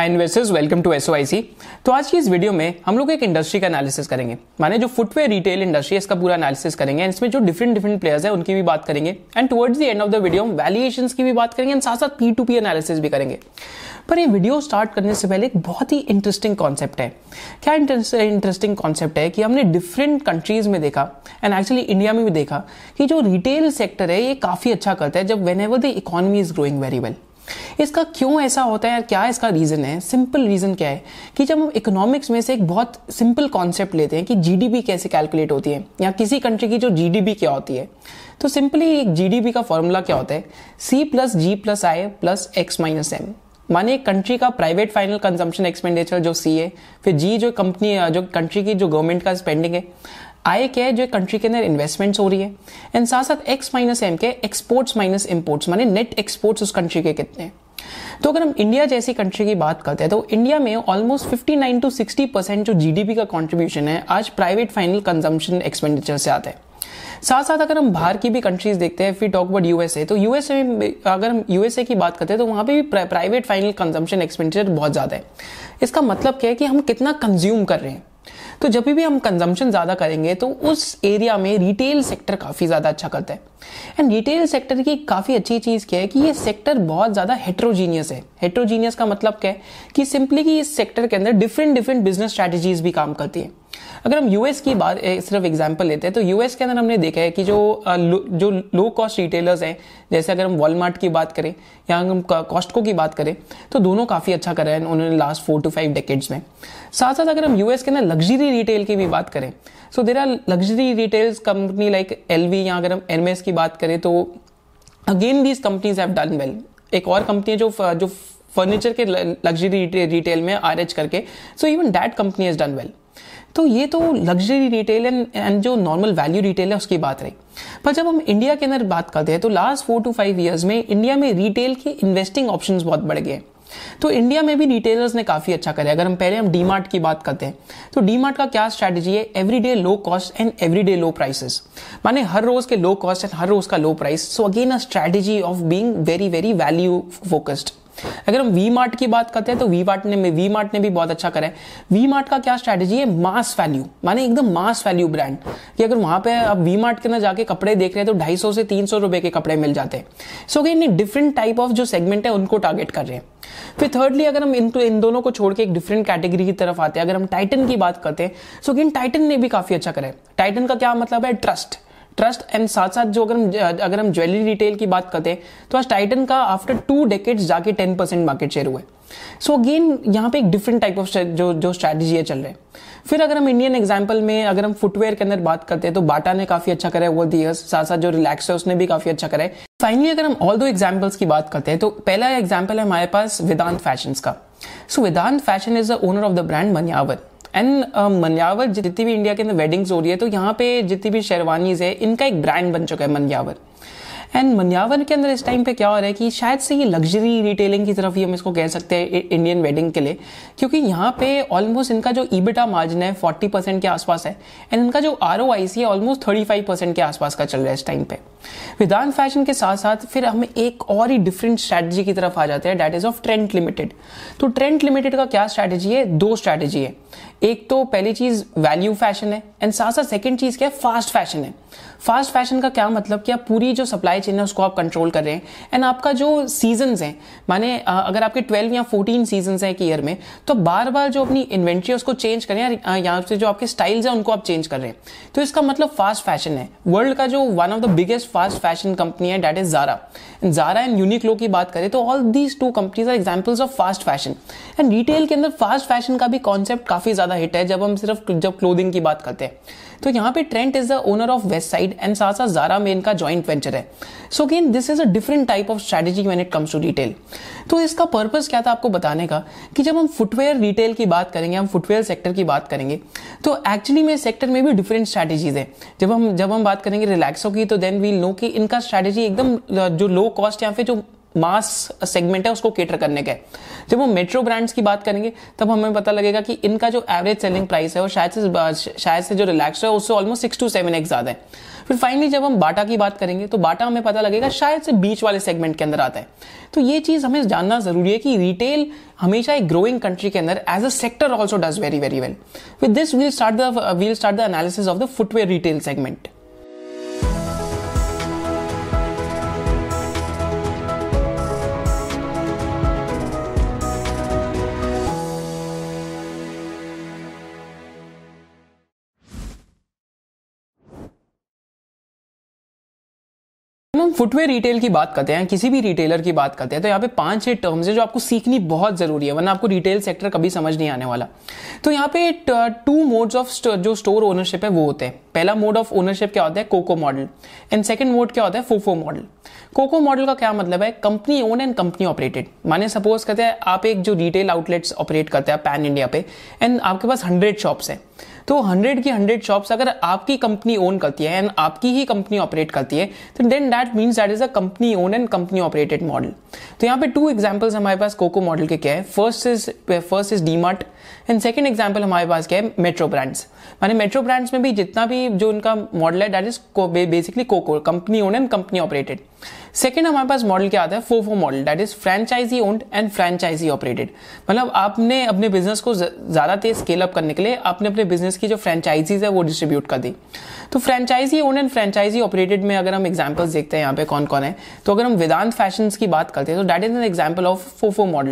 Hi investors welcome to SOIC तो आज की इस वीडियो में हम लोग एक इंडस्ट्री का एनालिसिस करेंगे। माने जो फुटवेयर रिटेल इंडस्ट्री है, इसका पूरा एनालिसिस करेंगे इसमें जो डिफरेंट डिफरेंट प्लेयर्स है, उनकी भी बात करेंगे। And towards the end of the video valuation की भी बात करेंगे एंड साथ साथ पी टू पी एनालिसिस भी करेंगे। पर ये वीडियो स्टार्ट करने से पहले एक बहुत ही इंटरेस्टिंग कॉन्सेप्ट है। क्या इंटरेस्टिंग कॉन्सेप्ट है कि हमने डिफरेंट कंट्रीज़ में देखा एंड एक्चुअली इंडिया में भी देखा कि जो रिटेल सेक्टर है, ये काफ़ी अच्छा करता है जब whenever the economy is growing very well इसका क्यों ऐसा होता है? क्या इसका रीजन है? सिंपल रीजन क्या है? कि जब हम इकोनॉमिक्स में से एक बहुत सिंपल कॉन्सेप्ट लेते हैं कि जीडीपी कैसे कैलकुलेट होती है, या किसी कंट्री की जो जीडीपी क्या होती है तो सिंपली एक जीडीपी का फॉर्मूला क्या होता है? C plus G plus I plus X minus M माने एक कंट्री का प्राइवेट फाइनल कंजम्पशन एक्सपेंडिचर जो सी है, फिर जी जो कंपनी जो कंट्री की जो गवर्नमेंट का स्पेंडिंग है आई क्या है जो कंट्री के अंदर इन्वेस्टमेंट्स हो रही है? एंड साथ साथ एक्स माइनस एम के एक्सपोर्ट्स माइनस इम्पोर्ट्स माने नेट एक्सपोर्ट्स उस कंट्री के कितने हैं? तो अगर हम इंडिया जैसी कंट्री की बात करते हैं तो इंडिया में ऑलमोस्ट 59 टू 60 परसेंट जो जीडीपी का कंट्रीब्यूशन है, आज प्राइवेट फाइनल कंजम्पशन एक्सपेंडिचर से आता है। साथ साथ अगर हम बाहर की भी कंट्रीज़ देखते हैं फिर टॉक अबाउट यूएसए तो यूएसए में अगर हम यूएसए की बात करते हैं तो वहाँ पे भी प्राइवेट फाइनल कंजम्पशन एक्सपेंडिचर बहुत ज़्यादा है। इसका मतलब क्या है कि हम कितना कंज्यूम कर रहे हैं? तो जब भी हम कंजम्पशन ज़्यादा करेंगे तो उस एरिया में रिटेल सेक्टर काफ़ी ज़्यादा अच्छा करता है। एंड रिटेल सेक्टर की काफ़ी अच्छी चीज़ क्या है कि ये सेक्टर बहुत ज़्यादा हेट्रोजीनियस है। हेट्रोजीनियस का मतलब क्या है कि सिंपली कि इस सेक्टर के अंदर डिफरेंट डिफरेंट बिज़नेस स्ट्रेटेजीज भी काम करती है। अगर हम यूएस की बात सिर्फ़ एग्जांपल लेते हैं तो यूएस के अंदर हमने देखा है कि जो जो लो कॉस्ट रिटेलर्स हैं, जैसे अगर हम वॉलमार्ट की बात करें, या हम कॉस्टको की बात करें तो दोनों काफ़ी अच्छा कर रहे हैं उन्होंने last four to five decades में। साथ साथ अगर हम यूएस के अंदर लग्जरी रिटेल की भी बात करें so there are luxury retails company like LV या अगर हम एनएमएस की बात करें तो again these companies have done well एक और कंपनी है जो जो फर्नीचर के लग्जरी रिटेल में आर एच करके so even that company has done well तो ये तो लग्जरी रिटेल एंड जो नॉर्मल वैल्यू रिटेल है, उसकी बात रही। पर जब हम इंडिया के अंदर बात करते हैं तो last four to five years में इंडिया में रिटेल के इन्वेस्टिंग ऑप्शन बहुत बढ़ गए। तो इंडिया में भी रिटेलर्स ने काफ़ी अच्छा करे अगर हम पहले हम डीमार्ट की बात करते हैं तो डीमार्ट का क्या स्ट्रेटेजी है? Everyday low cost and everyday low prices माने हर रोज के लो कॉस्ट एंड हर रोज का low price so again a strategy of being very very value focused अगर हम वी मार्ट की बात करते हैं तो वी मार्ट ने वी मार्ट ने भी बहुत अच्छा करा है। वी मार्ट का क्या स्ट्रेटेजी है? मास वैल्यू माने एकदम मास वैल्यू ब्रांड कि अगर वहाँ पे आप वी मार्ट के अंदर जाके कपड़े देख रहे हैं तो ढाई सौ तीन सौ रुपए के कपड़े मिल जाते हैं। So again different type of जो सेगमेंट है, उनको टारगेट कर रहे हैं। फिर थर्डली अगर हम इन इन दोनों को छोड़ के एक डिफरेंट कैटेगरी की तरफ़ आते हैं, अगर हम टाइटन की बात करते हैं सो अगेन टाइटन ने भी काफ़ी अच्छा करा है। टाइटन का क्या मतलब है? ट्रस्ट ट्रस्ट एंड साथ साथ जो अगर हम अगर हम ज्वेलरी रिटेल की बात करते हैं तो आज टाइटन का आफ्टर टू डेकेड्स जाके टेन परसेंट मार्केट शेयर हुआ सो अगेन यहाँ पे एक डिफरेंट टाइप ऑफ़ जो जो स्ट्रैटेजी है चल रहे फिर अगर हम इंडियन एग्ज़ाम्पल में अगर हम फुटवेयर के अंदर बात करते हैं तो बाटा ने काफ़ी अच्छा करा है वो द साथ साथ जो रिलैक्स है, उसने भी काफ़ी अच्छा करा है। फाइनली अगर हम ऑल दो एग्जाम्पल्स की बात करते हैं तो पहला एग्ज़ाम्पल है हमारे पास वेदांत फ़ैशन का। सो Vedant fashion is the owner of the brand Manyavar and Manyavar जितनी भी इंडिया के अंदर वेडिंग्स हो रही है तो यहाँ पे जितनी भी शेरवानीज है, इनका एक ब्रांड बन चुका है मनियावर एंड मनियावर के अंदर इस टाइम पे क्या हो रहा है कि शायद से ये लग्जरी रिटेलिंग की तरफ़ ही हम इसको कह सकते हैं इंडियन वेडिंग के लिए. क्योंकि यहाँ पे ऑलमोस्ट इनका जो ईबिटा मार्जिन है फोर्टी परसेंट के आसपास है. एंड इनका जो आर ओ आई सी है ऑलमोस्ट थर्टी फाइव परसेंट के आसपास का चल रहा है इस टाइम पे. विदान फ़ैशन के साथ साथ फिर हम एक और ही डिफरेंट स्ट्रैटेजी की तरफ़ आ जाते हैं that is of Trent limited तो ट्रेंड लिमिटेड का क्या स्ट्रैटेजी है? दो स्ट्रैटेजी है। एक तो पहली चीज़ वैल्यू फ़ैशन है एंड साथ साथ सेकेंड चीज़ क्या है? फास्ट फ़ैशन है। फास्ट फ़ैशन का क्या मतलब? कि आप पूरी जो सप्लाई चेन है उसको आप कंट्रोल कर रहे हैं? एंड आपका जो सीज़न है, माने अगर आपके 12 या 14 सीज़न है एक ईयर में तो बार बार जो अपनी इन्वेंट्री है उसको चेंज करें यहाँ से जो आपके स्टाइल्स है उनको आप चेंज कर रहे हैं। तो इसका मतलब फास्ट फ़ैशन है। वर्ल्ड का जो one of the biggest fast fashion company है that is Zara Zara and Uniqlo की बात करें तो all these two companies are examples of fast fashion and retail के अंदर फास्ट फ़ैशन का भी कॉन्सेप्ट काफ़ी ज़्यादा हिट है, जब हम सिर्फ़ जब क्लोदिंग की बात करते हैं। तो यहाँ पे Trent is the owner of Westside and साथ साथ जारा में इनका ज्वाइंट वेंचर है। So again this is a different type of strategy when it comes to retail तो इसका पर्पज क्या था आपको बताने का? कि जब हम फुटवेयर रिटेल की बात करेंगे, हम फुटवेयर सेक्टर की बात करेंगे तो एक्चुअली में सेक्टर में भी डिफरेंट स्ट्रेटेजीज है। जब हम जब हम बात करेंगे रिलैक्सो की तो देन वील नो कि इनका स्ट्रेटेजी एकदम, जो लो कॉस्ट या फिर जो मास सेगमेंट है, उसको केटर करने का जब हम मेट्रो ब्रांड्स की बात करेंगे, तब हमें पता लगेगा कि इनका जो एवरेज सेलिंग प्राइस है, वो शायद से शायद से जो रिलैक्स है, उससे almost six to seven X ज़्यादा है। फिर फाइनली जब हम बाटा की बात करेंगे तो बाटा हमें पता लगेगा शायद से बीच वाले सेगमेंट के अंदर आता है। तो ये चीज़ हमें जानना ज़रूरी है कि रिटेल हमेशा एक ग्रोइंग कंट्री के अंदर as a sector also does very very well with this we'll start the we'll start the analysis of the footwear retail segment हम फुटवेयर रिटेल की बात करते हैं, किसी भी रिटेलर की बात करते हैं तो यहाँ पे पाँच छह टर्म्स है जो आपको सीखनी बहुत ज़रूरी है, वरना आपको रिटेल सेक्टर कभी समझ नहीं आने वाला। तो यहाँ पे टू मोड्स ऑफ़ जो स्टोर ओनरशिप है, वो होते हैं। पहला मोड ऑफ़ ओनरशिप क्या होता है? COCO model and second mode क्या होता है? फोफो मॉडल कोको मॉडल का क्या मतलब है? Company own and company operated माने सपोज़ करते हैं, आप एक जो रिटेल आउटलेट्स ऑपरेट करते हैं पैन इंडिया पे एंड आपके पास हंड्रेड शॉप्स है। तो हंड्रेड की हंड्रेड शॉप्स अगर आपकी कंपनी ओन करती है एंड आपकी ही कंपनी ऑपरेट करती है तो then that means that is a company own and company operated model तो यहाँ पे टू एग्जाम्पल्स हमारे पास कोको मॉडल के क्या है? First is first is DMart and second example हमारे पास क्या है? मेट्रो ब्रांड्स माने मेट्रो ब्रांड्स में भी जितना भी जो उनका मॉडल है that is basically COCO company own and company operated second हमारे पास मॉडल क्या आता है? FOFO model that is franchisee owned and franchisee operated मतलब आपने अपने बिज़नेस को ज़्यादा तेज स्केल अप करने के लिए आपने अपने बिज़नेस की जो फ्रेंचाइजीज है वो डिस्ट्रीब्यूट कर दी। तो franchisee own and franchisee operated में अगर हम एग्जाम्पल्स देखते हैं यहाँ पे कौन कौन है तो अगर हम वेदांत फ़ैशन की बात करते हैं तो that is an example of FOFO model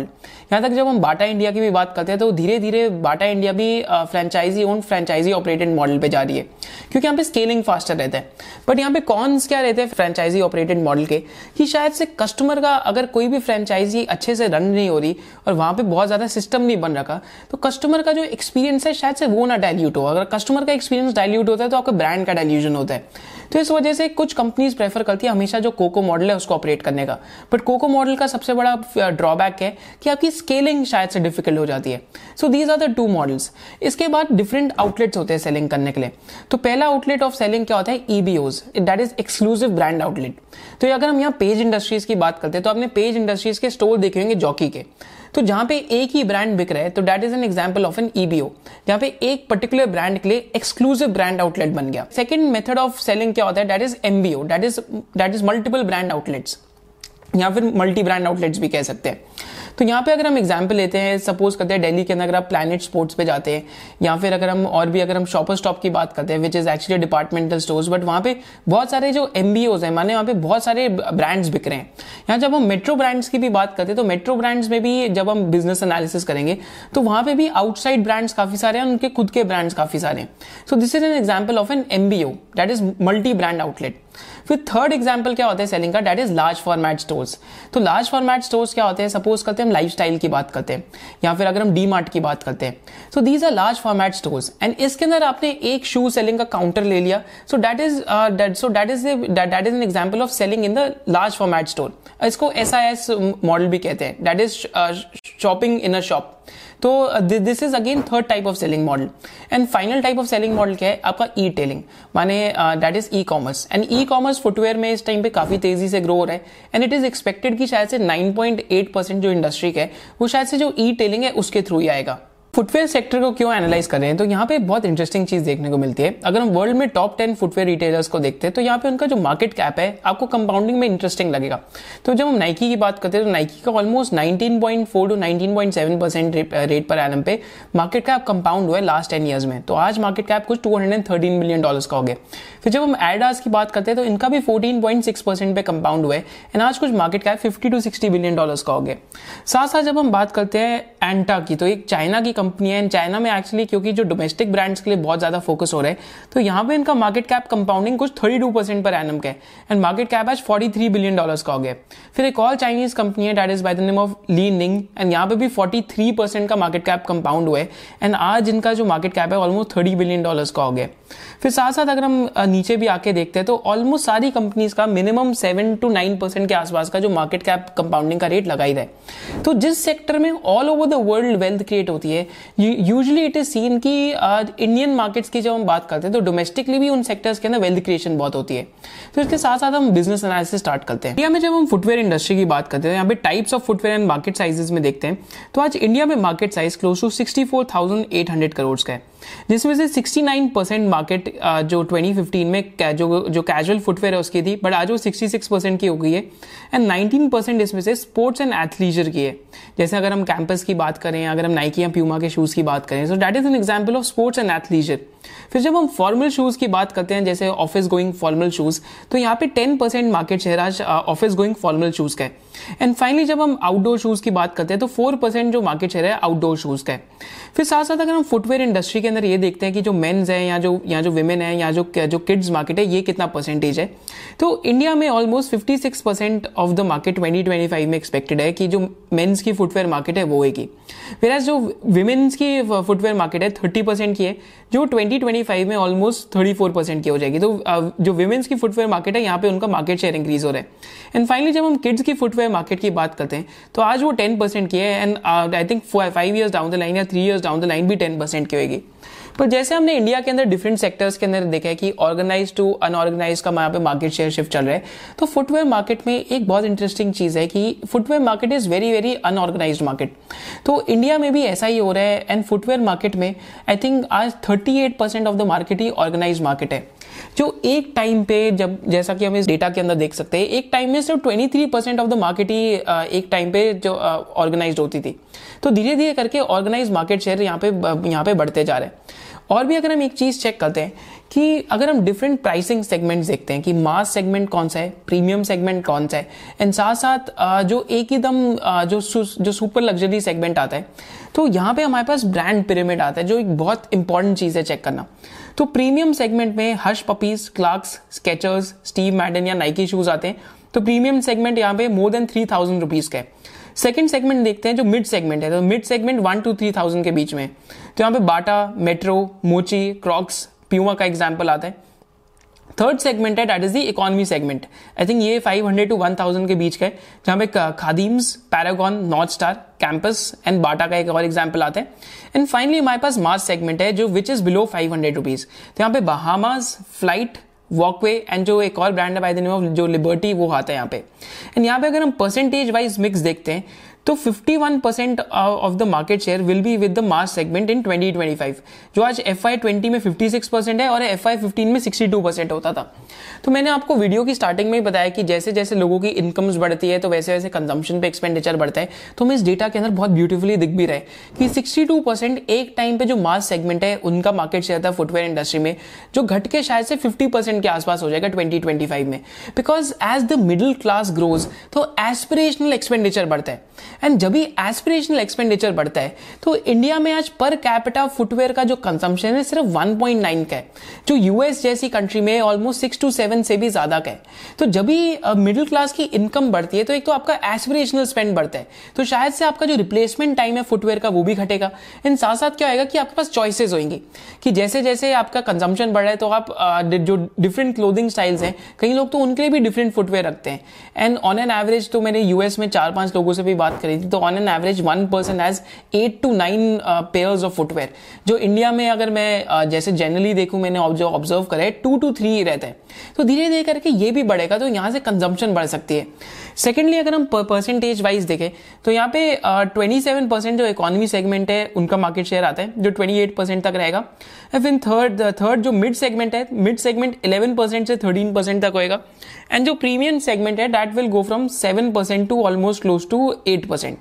यहाँ तक जब हम बाटा इंडिया की भी बात करते हैं तो धीरे धीरे बाटा इंडिया भी franchisee own franchisee operated model पे जा रही है। क्योंकि यहाँ पे स्केलिंग फास्टर रहता है। बट यहाँ पे कॉन्स क्या रहते हैं? फ्रेंचाइजी ऑपरेटेड मॉडल के कि शायद से कस्टमर का अगर कोई भी फ्रेंचाइजी अच्छे से रन नहीं हो रही और वहाँ पे बहुत ज़्यादा सिस्टम नहीं बन रखा तो कस्टमर का जो एक्सपीरियंस है शायद से वो ना डायल्यूट हो। अगर कस्टमर का एक्सपीरियंस डायल्यूट होता है तो आपके ब्रांड का डायल्यूजन होता है। तो इस वजह से कुछ कंपनीज़ प्रेफर करती है हमेशा जो कोको मॉडल है उसको ऑपरेट करने का। बट कोको मॉडल का सबसे बड़ा ड्रॉबैक है कि आपकी स्केलिंग शायद से डिफ़िकल्ट हो जाती है। So these are the two models इसके बाद डिफरेंट आउटलेट्स होते हैं सेलिंग करने के लिए। तो पहला आउटलेट ऑफ़ सेलिंग क्या होता है? EBOs that is exclusive brand outlet तो अगर हम यहाँ पेज इंडस्ट्रीज़ की बात करते हैं तो आपने पेज इंडस्ट्रीज़ के स्टोर देखे होंगे जॉकी के। तो जहाँ पे एक ही ब्रांड बिक रहा है तो that is an example of an EBO जहाँ पे एक पर्टिकुलर ब्रांड के लिए एक्सक्लूसिव ब्रांड आउटलेट बन गया। सेकंड मेथड ऑफ़ सेलिंग क्या होता है? That is MBO that is that is multiple brand outlets या फिर मल्टी ब्रांड आउटलेट्स भी कह सकते हैं। तो यहाँ पे अगर हम एग्ज़ाम्पल लेते हैं सपोज़ करते हैं डेली के अंदर अगर आप प्लानट स्पोर्ट्स पे जाते हैं, या फिर अगर हम और भी अगर हम शॉपर स्टॉप की बात करते हैं which is actually departmental stores but वहाँ पे बहुत सारे जो एम है, माने वहाँ पे बहुत सारे ब्रांड्स बिक रहे हैं। यहाँ जब हम मेट्रो ब्रांड्स की भी बात करते हैं तो मेट्रो ब्रांड्स में भी जब हम बिज़नेस एनालिसिस करेंगे तो वहाँ पे भी आउटसाइड ब्रांड्स काफ़ी सारे हैं उनके खुद के ब्रांड्स काफ़ी सारे हैं। So this is an example of an MBO that is multi brand outlet फिर थर्ड एग्ज़ाम्पल क्या होता है सेलिंग का? That is large format stores तो लार्ज फॉर्मेट स्टोर्स क्या होते हैं? सपोज़ करते हैं हम लाइफ की बात करते हैं, या फिर अगर हम डी मार्ट की बात करते हैं। So these are large format stores and इसके अंदर आपने एक शू सेलिंग का काउंटर ले लिया। So that is so that is that is an example of selling in the large format store इसको एस आई एस मॉडल भी कहते हैं। That is shopping in a shop तो this is again third type of selling model and final type of selling model क्या है? आपका ई telling माने that is e-commerce and e-commerce footwear में इस टाइम पे काफ़ी तेज़ी से ग्रो हो रहा है. एंड इट इज़ एक्सपेक्टेड कि शायद से 9.8 परसेंट जो इंडस्ट्री का है, वो शायद से जो ई टेलिंग है, उसके थ्रू ही आएगा. फुटवेयर सेक्टर को क्यों एनालाइज कर रहे हैं? तो यहाँ पे बहुत इंटरेस्टिंग चीज़ देखने को मिलती है। अगर हम वर्ल्ड में टॉप टेन फुटवेयर रिटेलर्स को देखते हैं तो यहाँ पे उनका जो मार्केट कैप है, आपको कंपाउंडिंग में इंटरेस्टिंग लगेगा। तो जब हम नाइकी की बात करते हैं तो नाइकी का ऑलमोस्ट 19.4 टू 19.7 परसेंट रेट पर एनम पे मार्केट कैप कंपाउंड हुआ है लास्ट टेन ईयर्स में। तो आज मार्केट कैप कुछ टू मिलियन डॉलर का हो गया। फिर जब हम एडास की बात करते हैं तो इनका भी फोर्टीन परसेंट पे कंपाउंड हुआ है। एंड आज कुछ market cap fifty to sixty billion dollar का हो गया। साथ साथ जब हम बात करते हैं एंटा की तो एक चाइना की कंपनी है चाइना में एक्चुअली क्योंकि जो डोमेस्टिक ब्रांड्स के लिए बहुत ज़्यादा फोकस हो रहा है तो यहाँ पे इनका मार्केट कैप कंपाउंडिंग कुछ 32 परसेंट पर एनम का है। एंड मार्केट कैप आज 43 बिलियन डॉलर्स का हो गया फिर एक और चाइनीज़ कंपनी है that is by the name of Li Ning and यहाँ पे भी 43 परसेंट का मार्केट कैप कंपाउंड हुआ है। एंड आज इनका जो मार्केट कैप है ऑलमोस्ट थर्टी बिलियन डॉलर्स का हो गया फिर साथ साथ अगर हम नीचे भी आके देखते हैं तो ऑलमोस्ट सारी कंपनीज़ का minimum seven to nine percent के आसपास का जो मार्केट कैप कंपाउंडिंग का रेट लगाई है। तो जिस सेक्टर में all over the world wealth create होती है यूजली इट इज़ सीन की इंडियन मार्केट्स की जब हम बात करते हैं तो डोमेस्टिकली भी उन सेक्टर्स के अंदर वेल्थ क्रिएशन बहुत होती है। फिर इसके साथ साथ हम बिज़नेस एनालिसिस स्टार्ट करते हैं। इंडिया में जब हम फुटवेयर इंडस्ट्री की बात करते हैं यहाँ पे types of footwear and market sizes में देखते हैं तो आज इंडिया में market size close to sixty four thousand eight hundred crore का है। जिसमें से 69 परसेंट मार्केट जो 2015 में जो जो कैजुअल फुटवेयर है उसकी थी बट आज वो 66 परसेंट की हो गई है। एंड 19 परसेंट इसमें से स्पोर्ट्स एंड एथलीजर की है। जैसे अगर हम कैंपस की बात करें, अगर हम नाइकी या प्यूमा के शूज़ की बात करें so that is an example of sports and athleisure फिर जब हम फॉर्मल शूज़ की बात करते हैं, जैसे ऑफ़िस गोइंग फॉर्मल शूज़ तो यहाँ पे 10 परसेंट मार्केट शेयर आज ऑफ़िस गोइंग फॉर्मल शूज़ का है। एंड फाइनली जब हम आउटडोर शूज़ की बात करते हैं तो 4 परसेंट जो मार्केट शेयर है आउटडोर शूज़ का है। फिर साथ साथ अगर हम फुटवेयर इंडस्ट्री के अंदर ये देखते हैं कि जो मेन्स है या जो या जो विमेन है, या जो जो किड्स मार्केट है, ये कितना परसेंटेज है। तो इंडिया में almost 56 percent of the market 2025 में एक्सपेक्टेड है कि जो मेन्स की फुटवेयर मार्केट है, वो होगी फिर जो विमेन्स की फुटवेयर मार्केट है थर्टी परसेंट की है, जो 2025 में ऑलमोस्ट 34 परसेंट की हो जाएगी। तो जो वुमेन्स की फुटवेयर मार्केट है, यहाँ पे उनका मार्केट शेयर इंक्रीज हो रहा है। एंड फाइनली जब हम किड्स की फुटवेयर मार्केट की बात करते हैं तो आज वो 10 परसेंट की है and I think five years down the line या three years down the line भी 10 परसेंट की होगी। पर जैसे हमने इंडिया के अंदर डिफरेंट सेक्टर्स के अंदर देखा है कि ऑर्गेनाइज टू अनऑर्गेनाइज का यहाँ पे मार्केट शेयर शिफ्ट चल रहा है तो फुटवेयर मार्केट में एक बहुत इंटरेस्टिंग चीज़ है कि footwear market is very very unorganise market तो इंडिया में भी ऐसा ही हो रहा है एंड फुटवेयर मार्केट में आई थिंक आज 38 परसेंट ऑफ़ द मार्केट ही ऑर्गेनाइज मार्केट है. जो एक टाइम पे जब, जैसा कि हम इस डेटा के अंदर देख सकते हैं, एक टाइम में सिर्फ़ 23 परसेंट ऑफ़ द मार्केट ही एक टाइम पे जो ऑर्गेनाइज होती थी. तो धीरे धीरे करके ऑर्गेनाइज मार्केट शेयर यहाँ पे यहाँ पे बढ़ते जा रहे हैं. और भी अगर हम एक चीज़ चेक करते हैं कि अगर हम डिफरेंट प्राइसिंग सेगमेंट्स देखते हैं कि मास सेगमेंट कौन सा है प्रीमियम सेगमेंट कौन सा है एंड साथ साथ जो एक एकदम जो जो सुपर लग्जरी सेगमेंट आता है तो यहाँ पे हमारे पास ब्रांड पिरामिड आता है, जो एक बहुत इंपॉर्टेंट चीज़ है चेक करना। तो प्रीमियम सेगमेंट में hush puppies Clarks Skechers Steve Madden या नाइकी शूज़ आते हैं तो प्रीमियम सेगमेंट यहाँ पे more than three thousand rupees का है। सेकंड सेगमेंट देखते हैं जो मिड सेगमेंट है। तो mid segment one, two, three thousand के बीच में। तो यहाँ पे Bata, Metro, Mochi, Crocs, Puma का एग्ज़ाम्पल आता है। थर्ड सेगमेंट है that is the economy segment I think ये 500 टू 1000 के बीच का है, जहाँ पे Khadims Paragon North Star Campus and Bata का एक और एग्ज़ाम्पल आता है। एंड फाइनली हमारे पास मास सेगमेंट है, जो विच इज़ बिलो 500 रुपीज़ तो यहाँ पे बहामास फ़्लाइट वॉकवे एंड जो एक और ब्रांड है बाय द नेम ऑफ़ जो लिबर्टी वो आता है यहाँ पे। एंड यहाँ पे अगर हम परसेंटेज वाइज मिक्स देखते हैं तो 51 percent of the market share will be with the mass segment in 2025 जो आज एफ़ आई ट्वेंटी में 56 परसेंट है और एफ़ आई फिफ्टीन में 62 परसेंट होता था। तो मैंने आपको वीडियो की स्टार्टिंग में ही बताया कि जैसे जैसे लोगों की इनकम्स बढ़ती है तो वैसे वैसे कंजम्पशन पे एक्सपेंडिचर बढ़ता है। तो हमें इस डेटा के अंदर बहुत ब्यूटीफुली दिख भी रहे कि सिक्सटी एक टाइम पे जो मास सेगमेंट है, उनका मार्केट शेयर था फुटवेयर इंडस्ट्री में, जो घट के शायद से फिफ्टी परसेंट के आसपास हो जाएगा ट्वेंटी में। Because as the middle class grows तो एस्पिरेशनल एक्सपेंडिचर बढ़ता है। एंड जब भी एस्पिरेशनल एक्सपेंडिचर बढ़ता है तो इंडिया में आज पर कैपिटा फुटवेयर का जो कंजम्पशन है सिर्फ़ 1.9 का है। जो यूएस जैसी कंट्री में ऑलमोस्ट सिक्स टू सेवन से भी ज़्यादा का है। तो जब भी मिडिल क्लास की इनकम बढ़ती है तो एक तो आपका एस्पिरेशनल स्पेंड बढ़ता है। तो शायद से आपका जो रिप्लेसमेंट टाइम है फुटवेयर का, वो भी घटेगा। एंड साथ साथ क्या होगा कि आपके पास चॉइसेस होंगी। कि जैसे जैसे आपका कंजम्पशन बढ़ रहा है तो आप जो डिफरेंट क्लोथिंग स्टाइल्स हैं, कई लोग तो उनके लिए भी डिफरेंट फुटवेयर रखते हैं। एंड ऑन एन एवरेज तो मैंने यूएस में चार पाँच लोगों से भी बात करी। थी तो on an average one person has eight to nine pairs of footwear जो इंडिया में अगर मैं uh, जैसे जनरली देखूँ मैंने जो ऑब्ज़र्व करा है टू टू थ्री रहते हैं। तो धीरे धीरे करके ये भी बढ़ेगा तो यहाँ से कंजम्पशन बढ़ सकती है। सेकेंडली अगर हम परसेंटेज वाइज देखें तो यहाँ पे ट्वेंटी सेवन परसेंट जो इकोनॉमी सेगमेंट है, उनका मार्केट शेयर आता है, जो ट्वेंटी एट परसेंट तक रहेगा। फिर थर्ड थर्ड जो मिड सेगमेंट है मिड सेगमेंट इलेवन परसेंट से थर्टीन परसेंट तक होएगा। एंड जो प्रीमियम सेगमेंट है that will go from seven percent to almost close to eight percent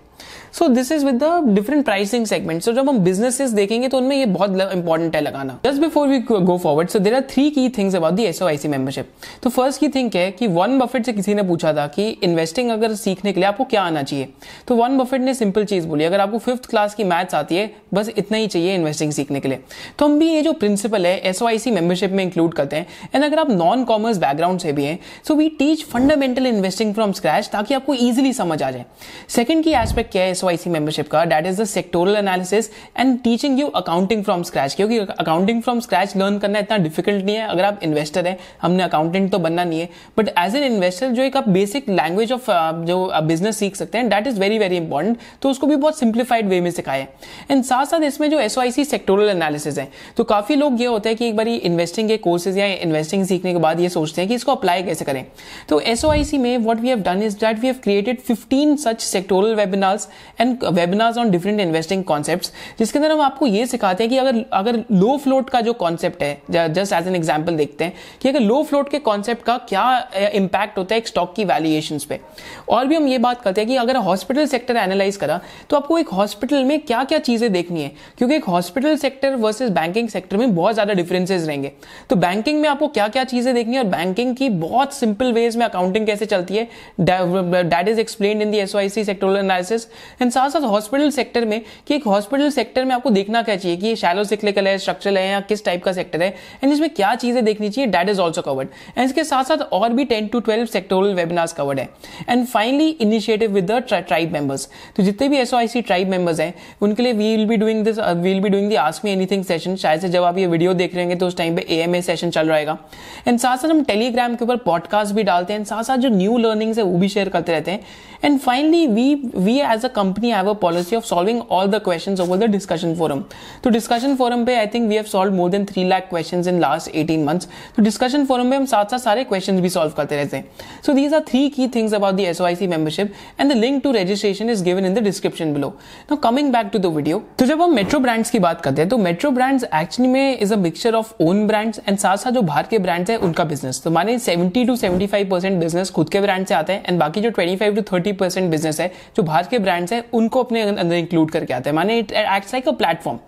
so this is with the different pricing segment so जब हम businesses देखेंगे तो उनमें ये बहुत इंपॉर्टेंट है लगाना। Just before we go forward so there are three key things about the S I C membership तो फ़र्स्ट की थिंग है कि वन बफेट से किसी ने पूछा था कि इन्वेस्टिंग अगर सीखने के लिए आपको क्या आना चाहिए? तो वन बफेट ने सिंपल चीज़ बोली, अगर आपको फिफ्थ क्लास की मैथ्स आती है, बस इतना ही चाहिए इन्वेस्टिंग सीखने के लिए. तो हम भी ये जो प्रिंसिपल है एस मेंबरशिप में इंक्लूड करते हैं। एंड अगर आप नॉन कॉमर्स बैकग्राउंड से भी हैं so we teach fundamental investing from scratch ताकि आपको ईजिली समझ आ जाए। सेकंड की एस्पेक्ट क्या है एस मेंबरशिप का that is the sectoral analysis and teaching you accounting from scratch क्योंकि अकाउंटिंग फ्रॉम स्क्रैच लर्न करना इतना डिफ़िकल्ट नहीं है। अगर आप इन्वेस्टर हैं, हमने अकाउंटेंट तो बनना नहीं है। बट एज एन इन्वेस्टर जो एक आप बेसिक लैंग्वेज ऑफ़ जो बिज़नेस सीख सकते हैं that is very very important तो उसको भी बहुत सिंप्लीफाइड वे में सिखाया है एंड साथ साथ इसमें जो एस सेक्टोरल एनालिसिस है तो काफ़ी लोग ये होता है कि एक बार इन्वेस्टिंग के कोर्सेज या इन्वेस्टिंग सीखने के बाद ये सोचते हैं कि इसको अप्लाई कैसे करें। तो एस में what we have done is that we have created 15 such sectoral webinars and webinars on different investing concepts जिसके अंदर हम आपको ये सिखाते हैं कि अगर अगर लो फ्लोट का जो कॉन्सेप्ट है जस्ट एज एन एग्ज़ाम्पल देखते हैं, कि अगर लो फ्लोट के कॉन्सेप्ट का क्या इंपैक्ट होता है एक स्टॉक की वैल्यूएशन पे। और भी हम ये बात करते हैं कि अगर हॉस्पिटल सेक्टर एनालाइज करा तो आपको एक हॉस्पिटल में क्या क्या चीज़ें देखनी है, क्योंकि एक hospital sector versus banking sector में बहुत ज़्यादा डिफरेंसेस रहेंगे। तो बैंकिंग में आपको क्या क्या चीज़ें देखनी है और बैंकिंग की बहुत सिंपल वेज में अकाउंटिंग कैसे चलती है, that is explain in the S sectoral analysis and साथ साथ हॉस्पिटल सेक्टर में कि एक हॉस्पिटल सेक्टर में आपको देखना क्या चाहिए, कि ये शैलो सिक्लिकल है स्ट्रक्चरल है, या किस टाइप का सेक्टर है एंड इसमें क्या चीज़ें देखनी चाहिए that is also covered and इसके साथ साथ और भी ten to twelve sectoral webinars covered है. And finally initiative with the tribe members तो जितने भी एस ट्राइब मेंबर्स हैं, उनके लिए we will be doing this we will be doing the ask me anything session शायद से जब आप ये वीडियो देख रहे हैं तो उस टाइम पे एएमए सेशन चल रहेगा एंड साथ साथ हम टेलीग्राम के ऊपर पॉडकास्ट भी डालते हैं. साथ साथ जो न्यू लर्निंग्स है, वो भी शेयर करते रहते हैं. And finally we we as a company have a policy of solving all the question over the discussion forum तो डिस्कशन फोरम पे I think we have solve more than three lakh question in last eighteen months तो discussion forum में हम साथ साथ सारे question भी solve करते रहते हैं। So these are three key things about the S C membership and the link to registration is given in the description below now coming back to the video तो जब हम मेट्रो ब्रांड्स की बात करते हैं तो मेट्रो ब्रांड्स एक्चुअली में is a mixture of own brands and साथ साथ जो बाहर के ब्रांड्स है, उनका बिज़नेस तो माने 70 टू 75 परसेंट बिज़नेस खुद के ब्रांड से आते हैं एंड बाकी जो 25 टू 30 परसेंट बिज़नेस है, जो बाहर के ब्रांड्स है उनको अपने अंदर इंक्लूड करके आते हैं। माने it acts like a platform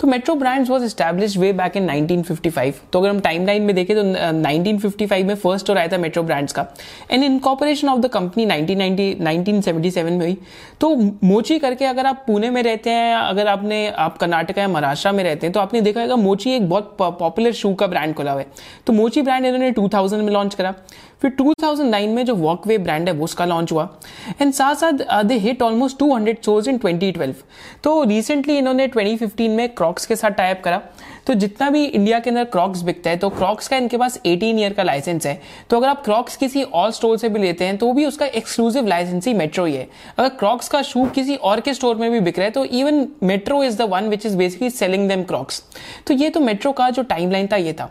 तो Metro Brands was establish way back in 1955 तो अगर हम टाइम लाइन में देखें तो 1955 में फ़र्स्ट स्टोर आया था मेट्रो ब्रांड्स का। And incorporation of the company 1990 1977 में हुई। तो मोची करके अगर आप पुणे में रहते हैं, अगर आपने, आप कर्नाटका या महाराष्ट्र में रहते हैं तो आपने देखा होगा मोची एक बहुत पॉपुलर शू का ब्रांड खुला हुआ है। तो मोची ब्रांड इन्होंने 2000 में लॉन्च करा। फिर 2009 में जो वॉकवे ब्रांड है, वो उसका लॉन्च हुआ। एंड साथ साथ they hit almost 200 shows in 2012 तो रिसेंटली इन्होंने 2015 में क्रॉक्स के साथ टाइप करा। तो जितना भी इंडिया के अंदर क्रॉक्स बिकता है तो क्रॉक्स का इनके पास 18 ईयर का लाइसेंस है। तो अगर आप क्रॉक्स किसी और स्टोर से भी लेते हैं तो भी उसका एक्सक्लूसिव लाइसेंस ही मेट्रो ही है। अगर क्रॉक्स का शू किसी और के स्टोर में भी बिक रहा है तो even Metro is the one which is basically selling them Crocs तो ये तो मेट्रो का जो टाइम था, ये था।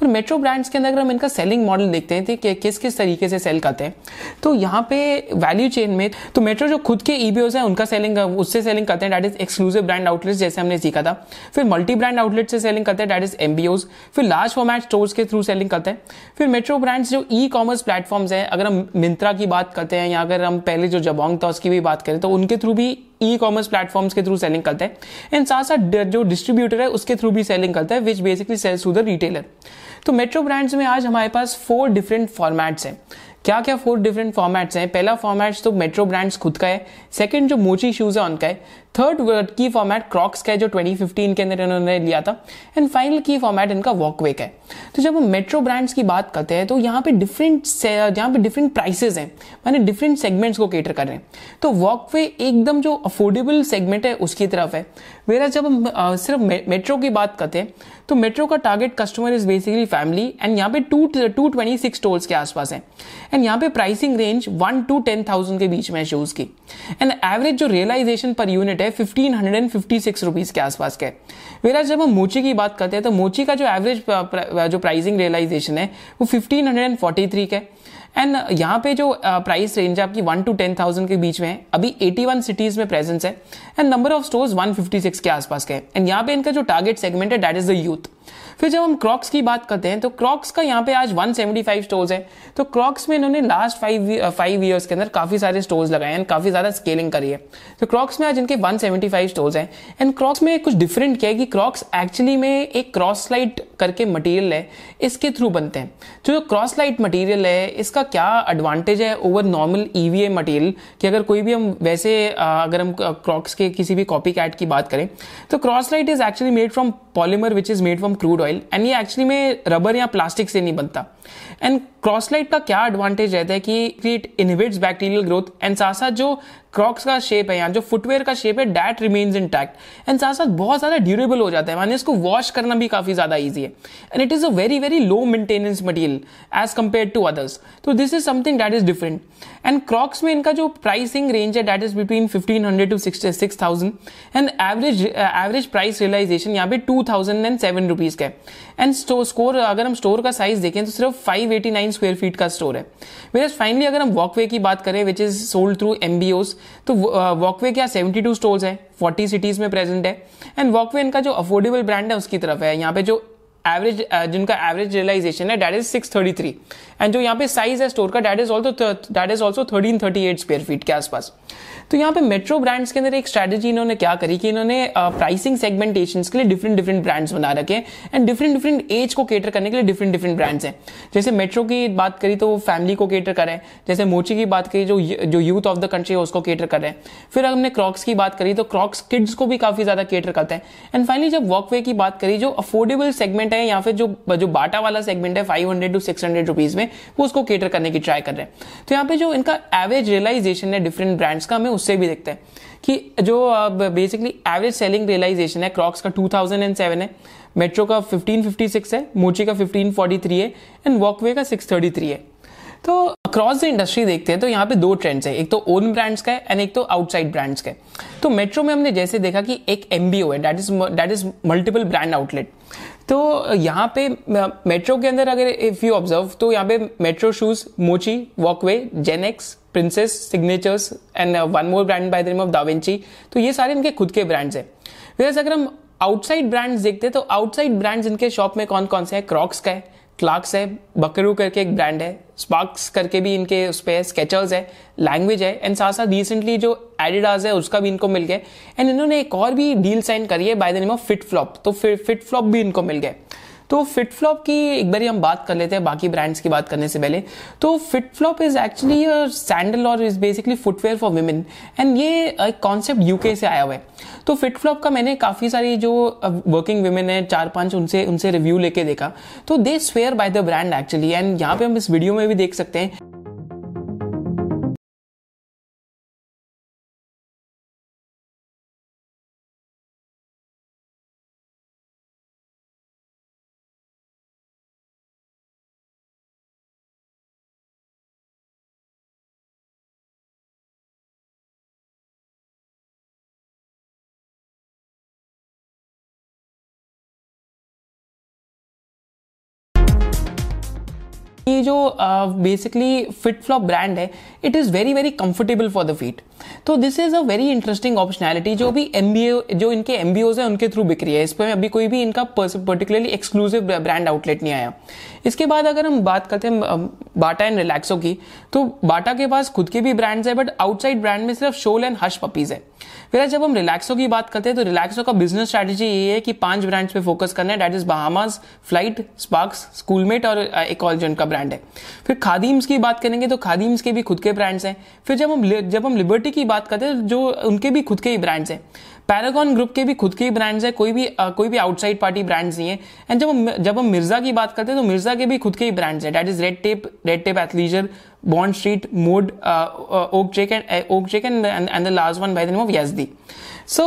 पर मेट्रो ब्रांड्स के अंदर अगर हम इनका सेलिंग मॉडल देखते हैं कि किस किस तरीके से सेल करते हैं? तो यहाँ पे वैल्यू चेन में तो मेट्रो जो खुद के ईबीओज है, उनका सेलिंग उससे सेलिंग करते हैं। That is exclusive brand outlet जैसे हमने सीखा था। फिर मल्टी ब्रांड आउटलेट से सेलिंग करते हैं डेट इज़ एमबीओज फिर लार्ज फॉर्मेट स्टोर्स के थ्रू सेलिंग करते हैं. फिर मेट्रो ब्रांड्स जो ई कॉमर्स प्लेटफॉर्म्स हैं, अगर हम मिंत्रा की बात करते हैं या अगर हम पहले जो जबोंग था उसकी भी बात करें तो उनके थ्रू भी ई कॉमर्स प्लेटफॉर्म्स के थ्रू सेलिंग करते हैं. एंड साथ साथ जो डिस्ट्रीब्यूटर है, उसके थ्रू भी सेलिंग करता है which basically sells to the retailer तो मेट्रो ब्रांड्स में आज हमारे पास फोर डिफरेंट फॉर्मेट्स हैं. क्या क्या फोर डिफरेंट फॉर्मेट्स हैं? पहला फॉर्मेट तो मेट्रो ब्रांड्स खुद का है. सेकंड जो मोची शूज़ है, उनका है. Third word key format Crocs का है, जो 2015 के अंदर इन्होंने लिया था। एंड फाइनल की फॉर्मेट इनका वॉकवे का है। तो जब हम मेट्रो ब्रांड्स की बात करते हैं तो यहाँ पे डिफरेंट यहाँ पे डिफरेंट प्राइसेस हैं। माने डिफरेंट सेगमेंट्स को केटर कर रहे हैं। तो वॉकवे एकदम जो अफोर्डेबल सेगमेंट है, उसकी तरफ़ है। मेरा जब हम सिर्फ़ मेट्रो की बात करते हैं तो मेट्रो का target customer is basically family and यहाँ पे two two twenty six tolls के आसपास है। एंड यहाँ पे pricing range one to ten thousand के बीच में शूज़ की। एंड एवरेज जो रियलाइजेशन पर यूनिट है fifteen hundred and fifty six rupees के आसपास के। मेरा जब हम मोची की बात करते हैं तो मोची का जो एवरेज जो प्राइसिंग रियलाइजेशन है, वो fifteen hundred and forty three का। एंड यहाँ पे जो प्राइस रेंज है, आपकी वन टू टेन थाउज़ेंड के बीच में है। अभी एटी वन सिटीज़ में प्रेजेंस है। And number of stores one fifty six के आसपास के एंड यहाँ पे इनका जो टारगेट सेगमेंट है दैट इज़ द यूथ फिर जब हम क्रॉक्स की बात करते हैं तो क्रॉक्स का यहाँ पे आज 175 स्टोर्स है। तो क्रॉक्स में इन्होंने लास्ट फाइव फाइव ईयर्स के अंदर काफ़ी सारे स्टोर्स लगाए हैं, काफ़ी ज़्यादा स्केलिंग करी है। तो क्रॉक्स में आज इनके 175 स्टोर्स हैं। एंड क्रॉक्स में कुछ डिफरेंट क्या है कि क्रॉक्स एक्चुअली में एक क्रॉस लाइट करके मटेरियल है, इसके थ्रू बनते हैं। तो जो क्रॉस लाइट मटेरियल है, इसका क्या एडवांटेज है ओवर नॉर्मल ईवीए मटेरियल कि अगर कोई भी हम वैसे अगर हम क्रॉक्स के किसी भी कॉपी कैट की बात करें तो Croslite is actually made from polymer which is made from crude oil and ये एक्चुअली में रबर या प्लास्टिक से नहीं बनता। एंड क्रॉसलाइट का क्या एडवांटेज रहता है कि it inhibits bacterial growth and साथ साथ जो क्रॉक्स का शेप है यहाँ जो फुटवेयर का शेप है that remains intact and साथ साथ बहुत ज़्यादा ड्यूरेबल हो जाता है। माने इसको वॉश करना भी काफ़ी ज़्यादा ईजी है। And it is a very very low maintenance material as compare to others तो this is something that is different and Crocs में इनका जो प्राइसिंग रेंज है that is between fifteen hundred to six thousand and average average price realisation यहाँ पे two thousand and seven rupees का and score अगर हम स्टोर का साइज़ देखें तो सिर्फ़ five eighty nine square feet का स्टोर है। फाइनली अगर हम वॉकवे की बात करें which is sold through MBOs तो वॉकवे क्या सेवेंटी टू स्टोर्स है फोर्टी सिटीज़ में प्रेजेंट है। एंड वॉकवे इनका जो अफोर्डेबल ब्रांड है, उसकी तरफ़ है। यहाँ पे जो एवरेज जिनका एवरेज रियलाइजेशन है that is six thirty three and जो यहाँ पे साइज़ है स्टोर का that is also that is also thirteen thirty eight square feet के आसपास। तो यहाँ पे मेट्रो ब्रांड्स के अंदर एक स्ट्रेटेजी इन्होंने क्या करी कि इन्होंने प्राइसिंग सेगमेंटेशन के लिए डिफरेंट डिफरेंट ब्रांड्स बना रखे एंड डिफरेंट डिफरेंट एज को केटर करने के लिए डिफरेंट डिफरेंट ब्रांड्स हैं। जैसे मेट्रो की बात करी तो फैमिली को केटर करें जैसे मोची की बात करी जो जो यूथ ऑफ़ द कंट्री है, उसको केटर कर फिर हमने क्रॉक्स की बात करी तो क्रॉक्स किड्स को भी काफ़ी ज़्यादा केटर करते हैं। एंड फाइनली जब वॉकवे की बात करी, जो अफोर्डेबल सेगमेंट है या फिर जो जो बाटा वाला सेगमेंट है five hundred to six hundred rupees में, वो उसको केटर करने की ट्राई कर रहे हैं। तो यहाँ पे जो इनका एवरेज रियलाइजेशन है डिफरेंट ब्रांड्स का, हमें उससे भी देखते हैं कि जो बेसिकली एवरेज सेलिंग रियलाइजेशन है क्रॉक्स का 2007 है मेट्रो का 1556 है मोची का 1543 है एंड वॉकवे का 633 है. तो अक्रॉस द इंडस्ट्री देखते हैं तो यहाँ पे दो ट्रेंड्स है, एक तो ओन ब्रांड्स का है एंड एक तो आउटसाइड ब्रांड्स का है. तो मेट्रो में हमने जैसे देखा कि एक एमबीओ है that is that is multiple brand outlet तो यहाँ पे मेट्रो के अंदर अगर इफ़ यू ऑब्ज़र्व तो यहाँ पे Metro shoes Mochi Walkway Genex Princess Signatures and one more brand by the name of Da Vinchi तो ये सारे इनके खुद के ब्रांड्स हैं। वैसे अगर हम आउटसाइड ब्रांड्स देखते हैं तो आउटसाइड ब्रांड्स इनके शॉप में कौन कौन से हैं? क्रॉक्स का है। क्लार्क्स है, बकरू करके एक ब्रांड है स्पार्क्स करके भी इनके उस पर स्केचर्स है लैंग्वेज है एंड साथ साथ रिसेंटली जो एडिडास है, उसका भी इनको मिल गया। एंड इन्होंने एक और भी डील साइन करी है by the name of FitFlop तो फिर फिट फ्लॉप भी इनको मिल गया। तो फिट फ्लॉप की एक बार हम बात कर लेते हैं, बाकी ब्रांड्स की बात करने से पहले। तो FitFlop is actually sandal और is basically footwear for women and ये एक कॉन्सेप्ट यूके से आया हुआ है। तो फिट फ्लॉप का मैंने काफ़ी सारी जो वर्किंग वुमेन है चार पाँच उनसे उनसे रिव्यू लेके देखा। तो they swear by the brand actually and यहाँ पे हम इस वीडियो में भी देख सकते हैं। ये जो बेसिकली फिट फ्लॉप ब्रांड है it is very very comfortable for the feet so this is a very interesting optionality जो भी एमबीए जो इनके एमबीओज है, उनके थ्रू बिक रही है। इस पर अभी कोई भी इनका पर्टिकुलरली एक्सक्लूसिव ब्रांड आउटलेट नहीं आया। इसके बाद अगर हम बात करते हैं बाटा एंड रिलैक्सो की तो बाटा के पास खुद के भी ब्रांड्स है बट आउटसाइड ब्रांड में सिर्फ़ शोल एंड हश पपीज है। फिर जब हम रिलैक्सो की बात करते हैं तो रिलैक्सो का बिज़नेस स्ट्रेटेजी ये है कि पाँच ब्रांड्स पे फोकस करना है that is Bahamas Flite Sparx Schoolmate और एक और जिनका ब्रांड है। फिर खादीम्स की बात करेंगे तो खादीम्स के भी खुद के ब्रांड्स हैं। फिर जब हम जब हम लिबर्टी की बात करते हैं जो उनके भी खुद के ही ब्रांड्स हैं। पैरागॉन ग्रुप के भी खुद के ही ब्रांड्स हैं कोई भी आ, कोई भी आउटसाइड पार्टी ब्रांड्स नहीं है। एंड जब हम जब हम मिर्ज़ा की बात करते हैं तो मिर्ज़ा के भी खुद के ही ब्रांड्स हैं। That is Red Tape Red Tape Athleisure Bond Street Mode Oak Check and Oak Check and and the last one by the name of Yezdi so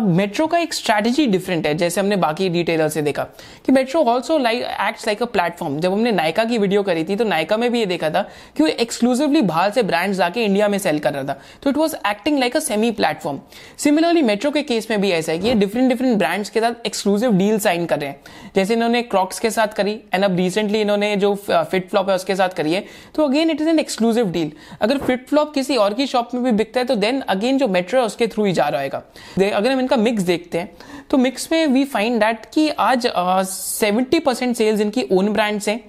Metro का एक स्ट्रैटेजी डिफरेंट है, जैसे हमने बाकी डिटेलर से देखा, कि Metro also like act like a platform जब हमने नायका की वीडियो करी थी तो नायका में भी ये देखा था कि वो एक्सक्लूसिवली बाहर से ब्रांड्स जाके इंडिया में सेल कर रहा था. तो it was acting like a semi platform similarly Metro के केस में भी ऐसा है कि ये डिफरेंट डिफरेंट ब्रांड्स के साथ एक्सक्लूसिव डील साइन कर रहे हैं. जैसे इन्होंने क्रॉक्स के साथ करी एंड अब रिसेंटली इन्होंने जो फिट फ्लॉप है उसके साथ करी है. तो again it is an exclusive deal अगर फिट फ्लॉप किसी और की शॉप में भी बिकता है तो देन अगेन जो मेट्रो है, उसके थ्रू ही जा रहेगा अगर हम इनका मिक्स देखते हैं तो मिक्स में वी फाइंड दैट कि आज सेवेंटी परसेंट सेल्स इनकी ओन ब्रांड्स हैं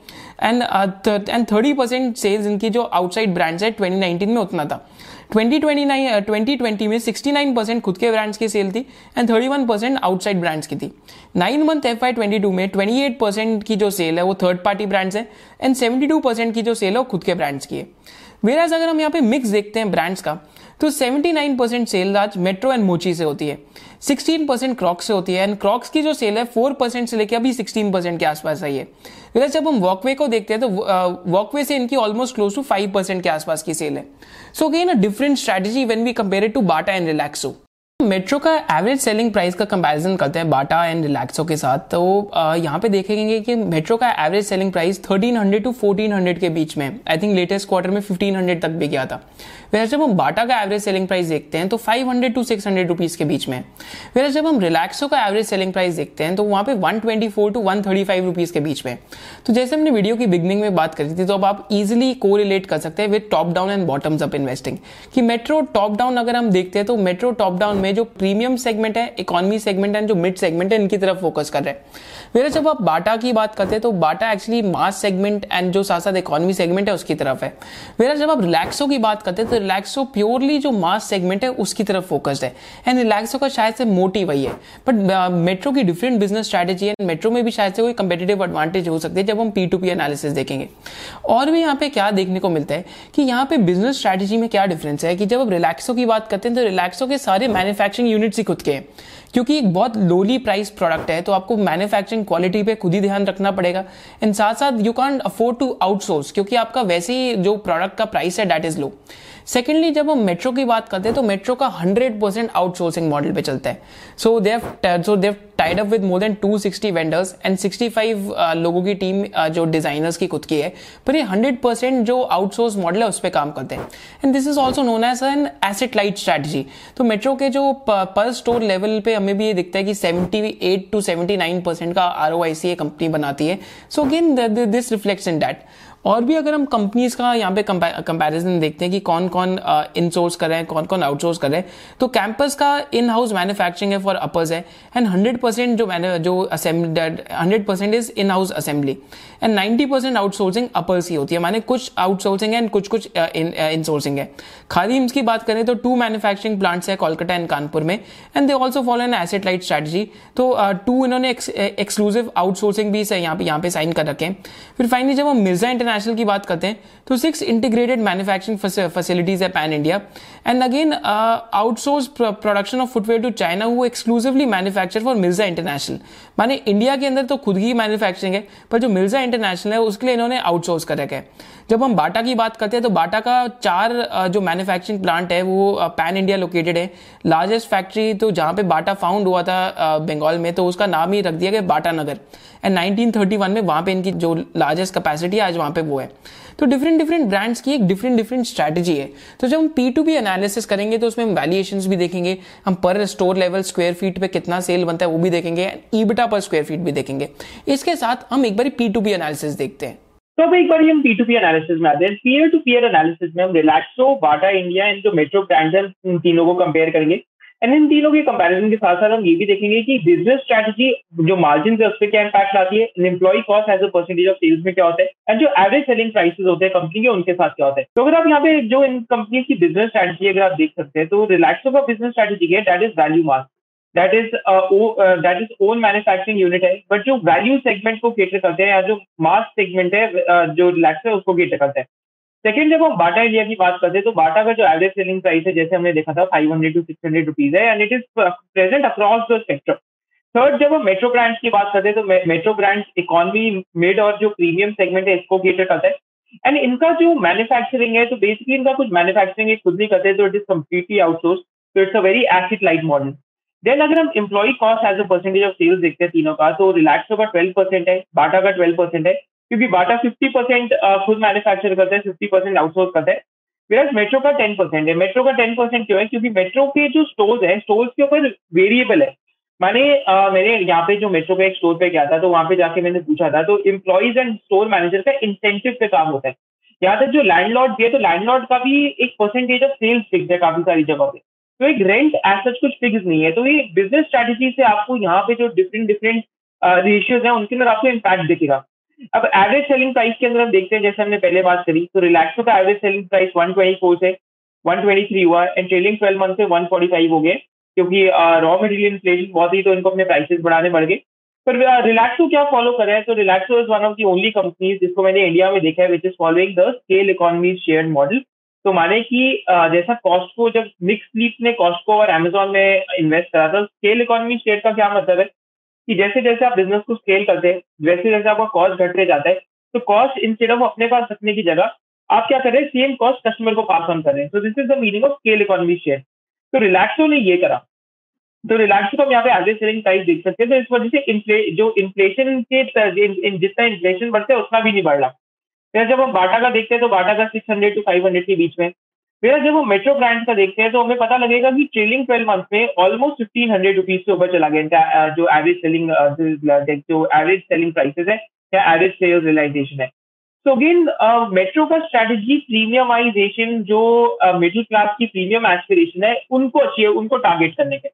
and and thirty percent sales इनकी जो आउटसाइड ब्रांड्स है 2019 में उतना था। 2029 2020 में 69 परसेंट खुद के ब्रांड्स की सेल थी एंड 31 परसेंट आउटसाइड ब्रांड्स की थी। Nine month F I twenty two में 28 परसेंट की जो सेल है, वो थर्ड पार्टी ब्रांड्स है एंड 72 परसेंट की जो सेल है, वो खुद के ब्रांड्स की है। वेराज अगर हम यहाँ पे मिक्स देखते हैं ब्रांड्स का तो 79 परसेंट सेल आज मेट्रो एंड मोची से होती है। 16 परसेंट क्रॉक्स से होती है एंड क्रॉक्स की जो सेल है 4 परसेंट से लेकर अभी 16 परसेंट के आसपास आई है। वैसे जब हम वॉकवे को देखते हैं तो वॉकवे से इनकी ऑलमोस्ट क्लोज टू 5 परसेंट के आसपास की सेल है। So again a different strategy when we compare to Bata and Relaxo Metro का एवरेज सेलिंग प्राइस का कंपैरिजन करते हैं बाटा एंड रिलैक्सो के साथ तो यहाँ पे देखेंगे कि मेट्रो का एवरेज सेलिंग प्राइस 1300 टू 1400 के बीच में आई थिंक लेटेस्ट क्वार्टर में 1500 तक भी गया था। वैसे जब हम बाटा का एवरेज सेलिंग प्राइस देखते हैं तो 500 टू 600 रुपीज़ के बीच में। वैसे जब हम रिलैक्सो का एवरेज सेलिंग प्राइस देखते हैं तो वहाँ पे 124 टू 135 रुपीज़ के बीच में। तो जैसे हमने वीडियो की बिगनिंग में बात करी थी तो अब आप इजिली को कर सकते हैं with top down and bottoms up investing कि मेट्रो टॉप डाउन अगर हम देखते हैं तो मेट्रो टॉप डाउन में जो प्रीमियम सेगमेंट है इकोनॉमी सेगमेंट एंड जो मिड सेगमेंट है, इनकी तरफ़ फोकस कर रहे हैं। मेरे जब आप बाटा की बात करते हैं तो Bata actually mass segment and जो साथ साथ इकोनॉमी सेगमेंट है, उसकी तरफ़ है। मेरा जब आप रिलैक्सो की बात करते हैं तो रिलैक्सो प्योरली जो मास सेगमेंट है उसकी तरफ़ फोकस्ड है। एंड रिलैक्सो का शायद से मोटिव वही है। बट मेट्रो uh, की डिफरेंट बिज़नेस स्ट्रेटेजी है मेट्रो में भी शायद से कोई कंपेटेटिव एडवांटेज हो सकती है जब हम पी टू पी एनालिसिस देखेंगे। और भी यहाँ पे क्या देखने को मिलता है कि यहाँ पे बिज़नेस स्ट्रेटेजी में क्या डिफरेंस है कि जब आप रिलैक्सो की बात करते हैं तो रिलैक्सो के सारे मैन्युफैक्चरिंग यूनिट्स ही खुद के हैं। क्योंकि एक बहुत लोली प्राइस प्रोडक्ट है तो आपको मैन्युफैक्चरिंग क्वालिटी पे खुद ही ध्यान रखना पड़ेगा। एंड साथ साथ you can afford to outsource क्योंकि आपका वैसे ही जो प्रोडक्ट का प्राइस है डेट इज़ लो सेकेंडली जब हम मेट्रो की बात करते हैं तो मेट्रो का 100 परसेंट आउटसोर्सिंग मॉडल पे चलता है। So they've so they've tied up with more than 260 vendors and 65 लोगों की टीम uh, जो डिजाइनर्स की खुद की है। पर ये 100 परसेंट जो आउटसोर्स मॉडल है उस पर काम करते हैं। And this is also known as an asset light strategy तो मेट्रो के जो पर स्टोर लेवल पे हमें भी ये दिखता है कि 78 टू 79 परसेंट का आर ये कंपनी बनाती है। So again this reflects in that और भी अगर हम कंपनीज़ का यहाँ पे कंपैरिजन देखते हैं कि कौन कौन इनसोर्स कर रहे हैं, कौन कौन आउटसोर्स कर रहे हैं तो कैंपस का इन हाउस मैन्युफैक्चरिंग है फॉर अपर्स है एंड हंड्रेड परसेंट जो जो hundred percent is in house assembly and ninety percent outsourcing uppers ही होती है, माने कुछ आउटसोर्सिंग है एंड कुछ कुछ इनसोर्सिंग है। खादी की बात करें तो टू मैन्युफैक्चरिंग प्लांट्स है कोलकाता एंड कानपुर में and they also follow an asset light strategy तो टू इन्होंने एक्सक्लूसिव आउटसोर्सिंग भी यहाँ पे यहाँ पे साइन कर रखे हैं। फिर फाइनली जब हम मिर्ज़ा इंटरनेशनल की बात करते हैं तो सिक्स इंटीग्रेटेड मैन्युफैक्चरिंग फैसिलिटीज़ है pan India and again outsource production of footwear to China वो exclusively manufacture for Mirza International माने इंडिया के अंदर तो खुद ही मैन्युफैक्चरिंग है, पर जो मिर्ज़ा इंटरनेशनल है, उसके लिए इन्होंने आउटसोर्स कर रखा है। जब हम बाटा की बात करते हैं तो बाटा का चार जो मैन्युफैक्चरिंग प्लांट है, वो पैन इंडिया लोकेटेड है। लार्जेस्ट फैक्ट्री तो जहाँ पे बाटा फाउंड हुआ था बंगाल में तो उसका नाम ही रख दिया गया बाटा नगर। एंड 1931 में वहाँ पे इनकी जो लार्जेस्ट कैपेसिटी है, आज वहाँ पे वो है। तो डिफरेंट डिफरेंट ब्रांड्स की एक डिफरेंट डिफरेंट स्ट्रेटजी है। तो जब हम पी टू बी एनालिसिस करेंगे तो उसमें हम वैल्यूएशन भी देखेंगे, हम पर स्टोर लेवल स्क्वायर फीट पे कितना सेल बनता है वो भी देखेंगे ईबिटा पर स्क्वायर फीट भी देखेंगे। इसके साथ हम एक बार पी टू बी एनालिसिस देखते हैं। तो एक बार हम पी टू पी एनालिसिस में आते हैं। पीयर टू पीयर एनालिसिस में हम रिलैक्सो बाटा इंडिया एंड जो मेट्रो ब्रांड्स हैं इन तीनों को कंपेयर करेंगे। एंड इन तीनों के कंपैरिजन के साथ साथ हम ये भी देखेंगे कि बिज़नेस स्ट्रेटजी जो मार्जिन है उस पर क्या इम्पैक्ट आती है? Employee cost as a percentage of sales में क्या होता है? एंड जो एवरेज सेलिंग प्राइसेस होते हैं कंपनी के उनके साथ क्या होता है? तो अगर आप यहाँ पे जो इन कंपनी की बिज़नेस स्ट्रेटजी अगर आप देख सकते हैं तो रिलैक्सो का बिज़नेस स्ट्रेटजी है that is value mark that is that is own manufacturing unit है बट जो वैल्यू सेगमेंट को केटर करते हैं या जो मास सेगमेंट है uh, जो रिलैक्स है उसको केटर करते हैं। सेकंड जब हम बाटा इंडिया की बात करते हैं तो बाटा का जो एवरेज सेलिंग प्राइस है, जैसे हमने देखा था five hundred to six hundred rupees है and it is present across the spectrum third जब हम मेट्रो ब्रांड्स की बात करते हैं तो मेट्रो ब्रांड्स इकोनॉमी मिड और जो प्रीमियम सेगमेंट है, इसको केटर करता है. एंड इनका जो मैन्युफैक्चरिंग है तो बेसिकली इनका कुछ मैन्युफैक्चरिंग खुद नहीं करते तो इट इज़ कम्प्लीटली आउटसोर्स तो it's a very asset light model then अगर हम employee cost as a percentage of sales देखते हैं, तीनों का तो रिलैक्सो का ट्वेल्व परसेंट है, बाटा का ट्वेल्व परसेंट है. क्योंकि बाटा फिफ्टी परसेंट खुद मैन्युफैक्चर करता है फिफ्टी परसेंट आउटसोर्स करता है वेराज मेट्रो का टेन परसेंट है। मेट्रो का टेन परसेंट क्यों है? क्योंकि मेट्रो के जो स्टोर्स है स्टोर्स के ऊपर वेरिएबल है। मैंने मैंने यहाँ पे जो मेट्रो का एक स्टोर पे गया था तो वहाँ पे जाके मैंने पूछा था तो इम्प्लॉइज एंड स्टोर मैनेजर का इंसेंटिव पे काम होता है। यहाँ तक जो लैंडलॉर्ड दिए तो लैंडलॉर्ड का भी एक परसेंटेज ऑफ़ सेल्स फिक्स है काफ़ी सारी जगह पे। तो एक रेंट एज सच कुछ फिक्स नहीं है। तो ये बिज़नेस स्ट्रेटेजी से आपको यहाँ पे जो डिफरेंट डिफरेंट रेशियोज है, उनके अंदर आपको इम्पैक्ट दिखेगा। अब एवरेज सेलिंग प्राइस के अंदर हम देखते हैं, जैसे हमने पहले बात करी तो रिलैक्सो का एवरेज सेलिंग प्राइस 124 से 123 हुआ एंड ट्रेलिंग 12 मंथ से 145 हो गए, क्योंकि रॉ मटेरियल इन्फ्लेशन बहुत ही तो इनको अपने प्राइसेस बढ़ाने पड़ गए। पर रिलैक्सो क्या फॉलो कर रहे हैं? तो Relaxo is one of the only companies जिसको मैंने इंडिया में देखा है which is following the scale economy share model तो माने कि जैसा कॉस्टको जब मिक्स स्लीप ने कॉस्टको और अमेजोन में इन्वेस्ट करा था स्केल इकोनॉमी शेयर का क्या मतलब है? कि जैसे जैसे आप बिज़नेस को स्केल करते हैं, वैसे जैसे आपका कॉस्ट घटते जाता है। तो कॉस्ट इंस्टेड ऑफ़ अपने पास रखने की जगह, आप क्या कर रहे हैं? सेम कॉस्ट कस्टमर को पास ऑन कर रहे हैं। तो this is the meaning of scale economy share तो रिलैक्सो ने ये करा। तो रिलैक्सो को हम यहाँ पे एवरेज सेलिंग प्राइस देख सकते हैं। तो इस वजह से जो इन्फ्लेशन के जितना इन्फ्लेशन बढ़ता है, उतना भी नहीं बढ़ रहा। जब हम बाटा का देखते हैं तो बाटा का six hundred to five hundred के बीच में फिर जब हम मेट्रो ब्रांड का देखते हैं तो हमें पता लगेगा कि ट्रेलिंग ट्वेल्व मंथ में ऑलमोस्ट फिफ्टीन हंड्रेड रुपीज़ से ऊपर चला गया जो एवरेज सेलिंग जो एवरेज सेलिंग प्राइसेस है, या एवरेज सेल्स रियलाइजेशन है। तो अगेन मेट्रो का स्ट्रेटेजी प्रीमियमाइजेशन जो मिडिल क्लास की प्रीमियम एस्पिरेशन है, उनको अचीव उनको टारगेट करने के।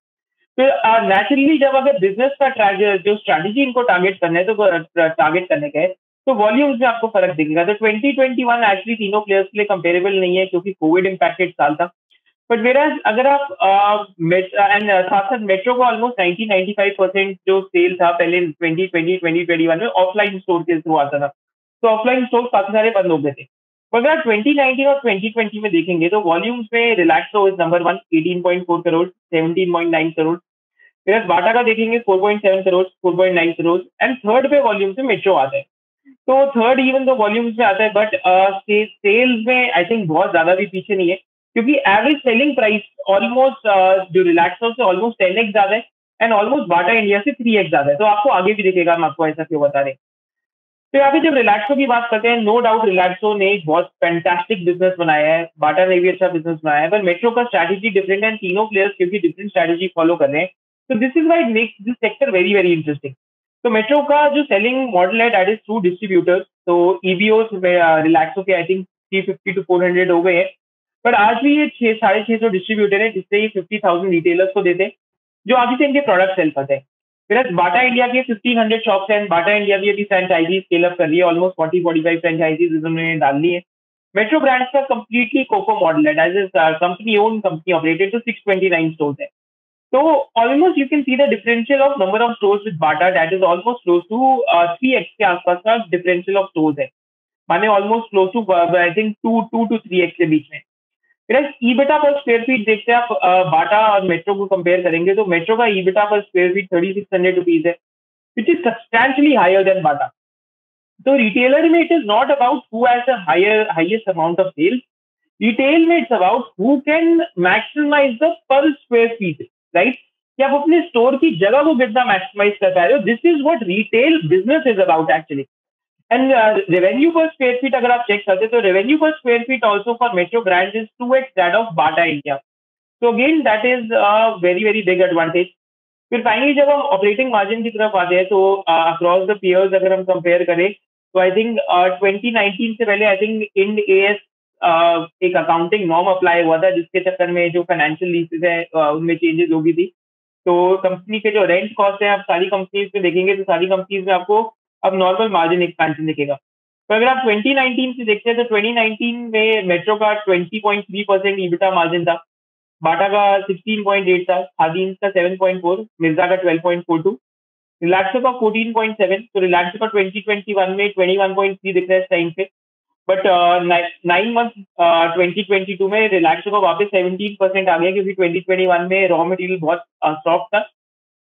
फिर नेचुरली जब अगर बिज़नेस का जो स्ट्रैटेजी इनको टारगेट करने है तो टारगेट करने का है तो वॉल्यूम्स में आपको फ़र्क दिखेगा। तो 2021 एक्चुअली तीनों प्लेयर्स के लिए कंपेरेबल नहीं है क्योंकि कोविड इम्पैक्टेड साल था। बट मेरा अगर आप एंड साथ साथ मेट्रो को ऑलमोस्ट 90 95 परसेंट जो सेल था पहले 2020 2021 में ऑफलाइन स्टोर के थ्रू आता था। तो ऑफलाइन स्टोर काफ़ी सारे बंद हो गए थे। अगर आप 2019 और 2020 में देखेंगे तो वॉल्यूम्स में Relaxo is number one 18.4 crore 17.9 crore फिर बाटा का देखेंगे 4.7 करोड़ 4.9 करोड़ एंड थर्ड पे वॉल्यूम से मेट्रो आता है तो थर्ड इवन तो वॉल्यूम्स में आता है बट सेल्स में आई थिंक बहुत ज़्यादा भी पीछे नहीं है, क्योंकि एवरेज सेलिंग प्राइस ऑलमोस्ट जो रिलैक्सो से ऑलमोस्ट टेन एक्स ज़्यादा है एंड ऑलमोस्ट बाटा इंडिया से थ्री एक्स ज़्यादा है। तो आपको आगे भी दिखेगा हम आपको ऐसा क्यों बता रहे तो यहाँ पे जब रिलैक्सो की बात करते हैं नो डाउट रिलैक्सो ने एक बहुत फैंटास्टिक बिज़नेस बनाया है बाटा ने भी अच्छा बिज़नेस बनाया है, पर मेट्रो का स्ट्रैटेजी डिफरेंट है तीनों प्लेयर्स क्योंकि डिफरेंट स्ट्रैटेजी फॉलो कर रहे हैं। तो this is why make this sector very very interesting तो मेट्रो का जो सेलिंग मॉडल है दैट इज़ थ्रू डिस्ट्रीब्यूटर्स तो ईबीओ रिलैक्सो के I think three fifty to four hundred हो गए हैं. पर आज भी ये छह, साढ़े छह सौ डिस्ट्रीब्यूटर है, जिससे ये फिफ्टी थाउज़ेंड रिटेलर्स को देते हैं, जो आगे से इनके प्रोडक्ट सेल करते हैं. फिर बाटा इंडिया के फिफ्टीन हंड्रेड शॉप्स हैं बाटा इंडिया भी अभी फ्रेंचाइजी स्केल अप कर रही है almost forty forty five franchisees उन्होंने डाल ली है. मेट्रो ब्रांड्स का कंप्लीटली कोको मॉडल है as company own company operated तो सिक्स ट्वेंटी नाइन स्टोर है. So almost you can see the differential of number of stores with Bata that is almost close to uh, 3x के आसपास का differential of stores है। माने almost close to uh, I think 2 2 to 3x के बीच में। ईबेटा per square feet देखते हैं आप बाटा और मेट्रो को कंपेयर करेंगे तो मेट्रो का EBITDA per square feet thirty six hundred rupees है which is substantially higher than Bata तो रिटेलर में it is not about who has a higher highest amount of sales retail में it's about who can maximize the per square feet right कि आप अपने store की जगह को कितना मैक्सिमाइज कर पा रहे हो। This is what retail business is about actually and revenue per square feet अगर आप चेक करते तो revenue per square feet also for Metro brand is two X that of Bata India तो again that is a very very big advantage फिर finally जब हम operating margin की तरफ़ आते हैं तो अक्रॉस द पियर्स अगर हम कंपेयर करें तो आई थिंक ट्वेंटी नाइनटीन से पहले I think Ind A S एक अकाउंटिंग नॉर्म अप्लाई हुआ था, जिसके चक्कर में जो फाइनेंशियल लीसेज है उनमें चेंजेस होगी थी। तो कंपनी के जो रेंट कॉस्ट है, आप सारी कंपनीज़ में देखेंगे तो सारी कंपनीज़ में आपको अब नॉर्मल मार्जिन एक्सपेंशन दिखेगा। तो अगर आप 2019 से देखते हैं तो 2019 में मेट्रो का 20.3 परसेंट ईबिटा मार्जिन था। बाटा का 16.8 था खादीन का 7.4 मिर्ज़ा का 12.42 रिलैक्सो का 14.7 तो रिलैक्सो का 2021 में 21.3 दिख रहा है इस टाइम पे। But nine month twenty twenty two में रिलैक्सो का वापस सेवनटीन परसेंट आ गया क्योंकि ट्वेंटी ट्वेंटी वन में रॉ मटेरियल बहुत सॉफ्ट uh, था।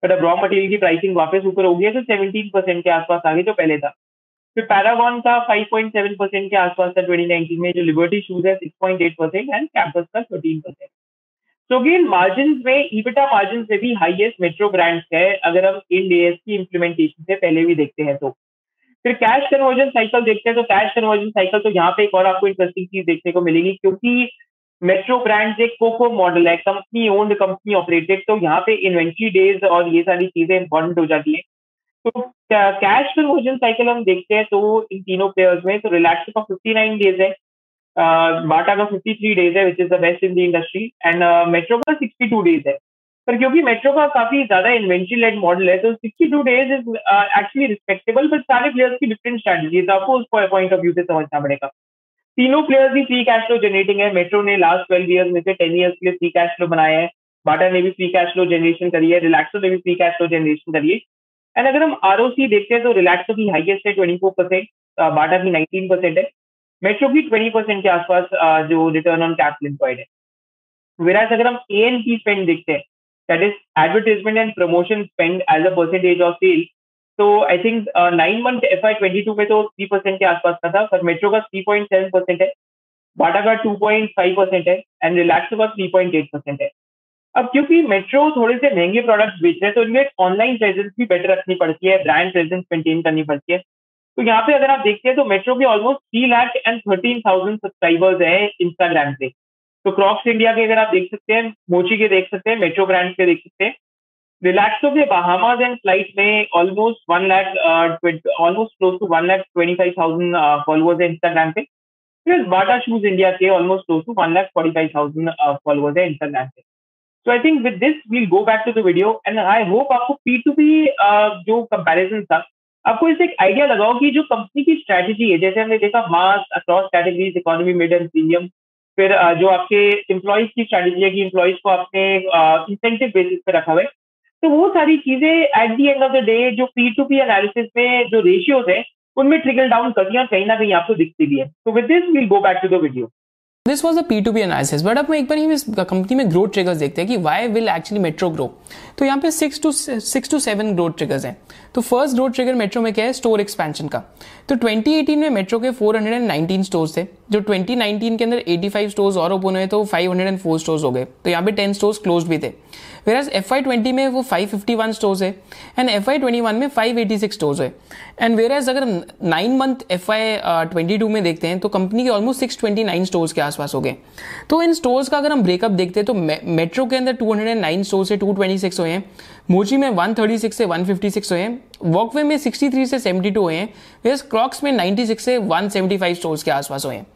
बट अब रॉ मटेरियल की प्राइसिंग वापस ऊपर हो गई तो सेवनटीन परसेंट के आसपास आ गई जो पहले था। फिर पैरागॉन का फाइव पॉइंट सेवन परसेंट के आसपास था ट्वेंटी नाइनटीन में जो लिबर्टी शूज़ है six point eight percent and Campus का थर्टीन परसेंट तो अगेन मार्जिन में ईबिटा मार्जिन से भी हाईएस्ट मेट्रो ब्रांड्स है। अगर हम इन डी एस की इम्प्लीमेंटेशन से पहले भी देखते हैं तो। फिर कैश कन्वर्जन साइकिल देखते हैं तो कैश कन्वर्जन साइकिल तो यहाँ पे एक और आपको इंटरेस्टिंग चीज़ देखने को मिलेगी, क्योंकि मेट्रो ब्रांड एक कोको मॉडल है कंपनी ओन्ड कंपनी ऑपरेटेड तो यहाँ पे इन्वेंट्री डेज़ और ये सारी चीज़ें इंपॉर्टेंट हो जाती है। तो कैश कन्वर्जन साइकिल हम देखते हैं तो इन तीनों प्लेयर्स में तो रिलैक्स का फिफ्टी नाइन डेज़ है बाटा का फिफ्टी थ्री डेज़ है which is the best in the industry and Metro का सिक्सटी टू डेज़ है। पर क्योंकि मेट्रो का काफ़ी ज़्यादा इन्वेंट्री लेड मॉडल है तो sixty two days is actually respectable but सारे प्लेयर्स की डिफरेंट स्ट्रेटेजी तो आपको उस पॉइंट ऑफ़ व्यू से समझना पड़ेगा। तीनों प्लेयर्स भी फ्री कैश फ्लो जनरेटिंग है। मेट्रो ने लास्ट ट्वेल्व ईयर्स में से टेन ईयर्स के लिए फ्री कैश फ्लो बनाया है। बाटा ने भी फ्री कैश फ्लो जनरेशन करी है। रिलैक्सो ने भी फ्री कैश फ्लो जनरेशन करी है। एंड अगर हम आर देखते हैं तो रिलैक्सो की हाइएस्ट है ट्वेंटी फोर परसेंट बाटा की नाइनटीन परसेंट है। मेट्रो की ट्वेंटी परसेंट के आसपास जो रिटर्न ऑन कैपिटल एम्प्लॉयड है। वेराज अगर हम ए एन पी स्पेंड देखते हैं that is advertisement and promotion spend as a percentage of sale तो I think nine month FY twenty two में तो थ्री परसेंट के आसपास का था, पर मेट्रो का थ्री पॉइंट सेवन परसेंट है बाटा का टू पॉइंट फाइव परसेंट है एंड रिलैक्सो का थ्री पॉइंट एट परसेंट है। अब क्योंकि मेट्रो थोड़े से महँगे प्रोडक्ट्स बेच रहे हैं तो इनमें ऑनलाइन प्रेजेंस भी बेटर रखनी पड़ती है ब्रांड प्रेजेंस मेंटेन करनी पड़ती है। तो यहाँ पे अगर आप देखते हैं तो मेट्रो के almost three lakh and thirteen thousand subscribers हैं इंस्टाग्राम पे। तो क्रॉक्स इंडिया के अगर आप देख सकते हैं मोची के देख सकते हैं मेट्रो ब्रांड्स के देख सकते हैं। रिलैक्सो के बहामाज एंड फ़्लाइट में almost one lakh almost close to one lakh twenty five thousand followers है इंस्टाग्राम पे। फिर बाटा शूज़ इंडिया के almost close to one lakh forty five thousand followers है इंस्टाग्राम पे। So I think with this we'll go back to the video and I hope आपको P to P जो comparison था, आपको इससे एक idea लगाओ कि जो कंपनी की स्ट्रैटेजी है, जैसे हमने देखा mass across categories economy mid and premium फिर जो आपके एम्प्लॉयज़ की स्ट्रैटेजी है कि एम्प्लॉयज़ को आपने इंसेंटिव बेसिस पे रखा हुआ है। तो वो सारी चीज़ें at the end of the day जो पी टू पी एनालिसिस में जो रेशियोज है, उनमें ट्रिकल डाउन करती है कहीं ना कहीं आपको दिखती भी है। तो with this we'll go back to the video this was a P to P analysis but अब एक बार ही इस कंपनी में ग्रोथ ट्रिगर्स देखते हैं कि why will actually Metro grow तो यहाँ पे six to six to seven growth triggers हैं। तो फ़र्स्ट ग्रोथ ट्रिगर मेट्रो में क्या है? स्टोर एक्सपेंशन का। तो 2018 में मेट्रो के 419 स्टोर्स थे। जो 2019 के अंदर 85 स्टोर्स और ओपन हुए तो 504 स्टोर्स हो गए। तो यहाँ पे 10 स्टोर्स क्लोज भी थे। वेराज एफ़ आई ट्वेंटी में वो 551 स्टोर्स है and F I twenty one में 586 स्टोर्स है। एंड वेर वेराज अगर nine month F I twenty two में देखते हैं तो कंपनी के almost six twenty nine stores के आसपास हो गए। तो इन स्टोर्स का अगर हम ब्रेकअप देखते हैं तो मेट्रो के अंदर two hundred and nine store से टू ट्वेंटी सिक्स हुए हैं मोची में वन थर्टी सिक्स से वन फिफ्टी सिक्स हुए हैं वॉकवे में सिक्सटी थ्री से सेवेंटी टू हुए हैं। वेराज क्रॉक्स में नाइन्टी सिक्स से वन सेवेंटी फाइव स्टोर्स के आसपास हुए हैं।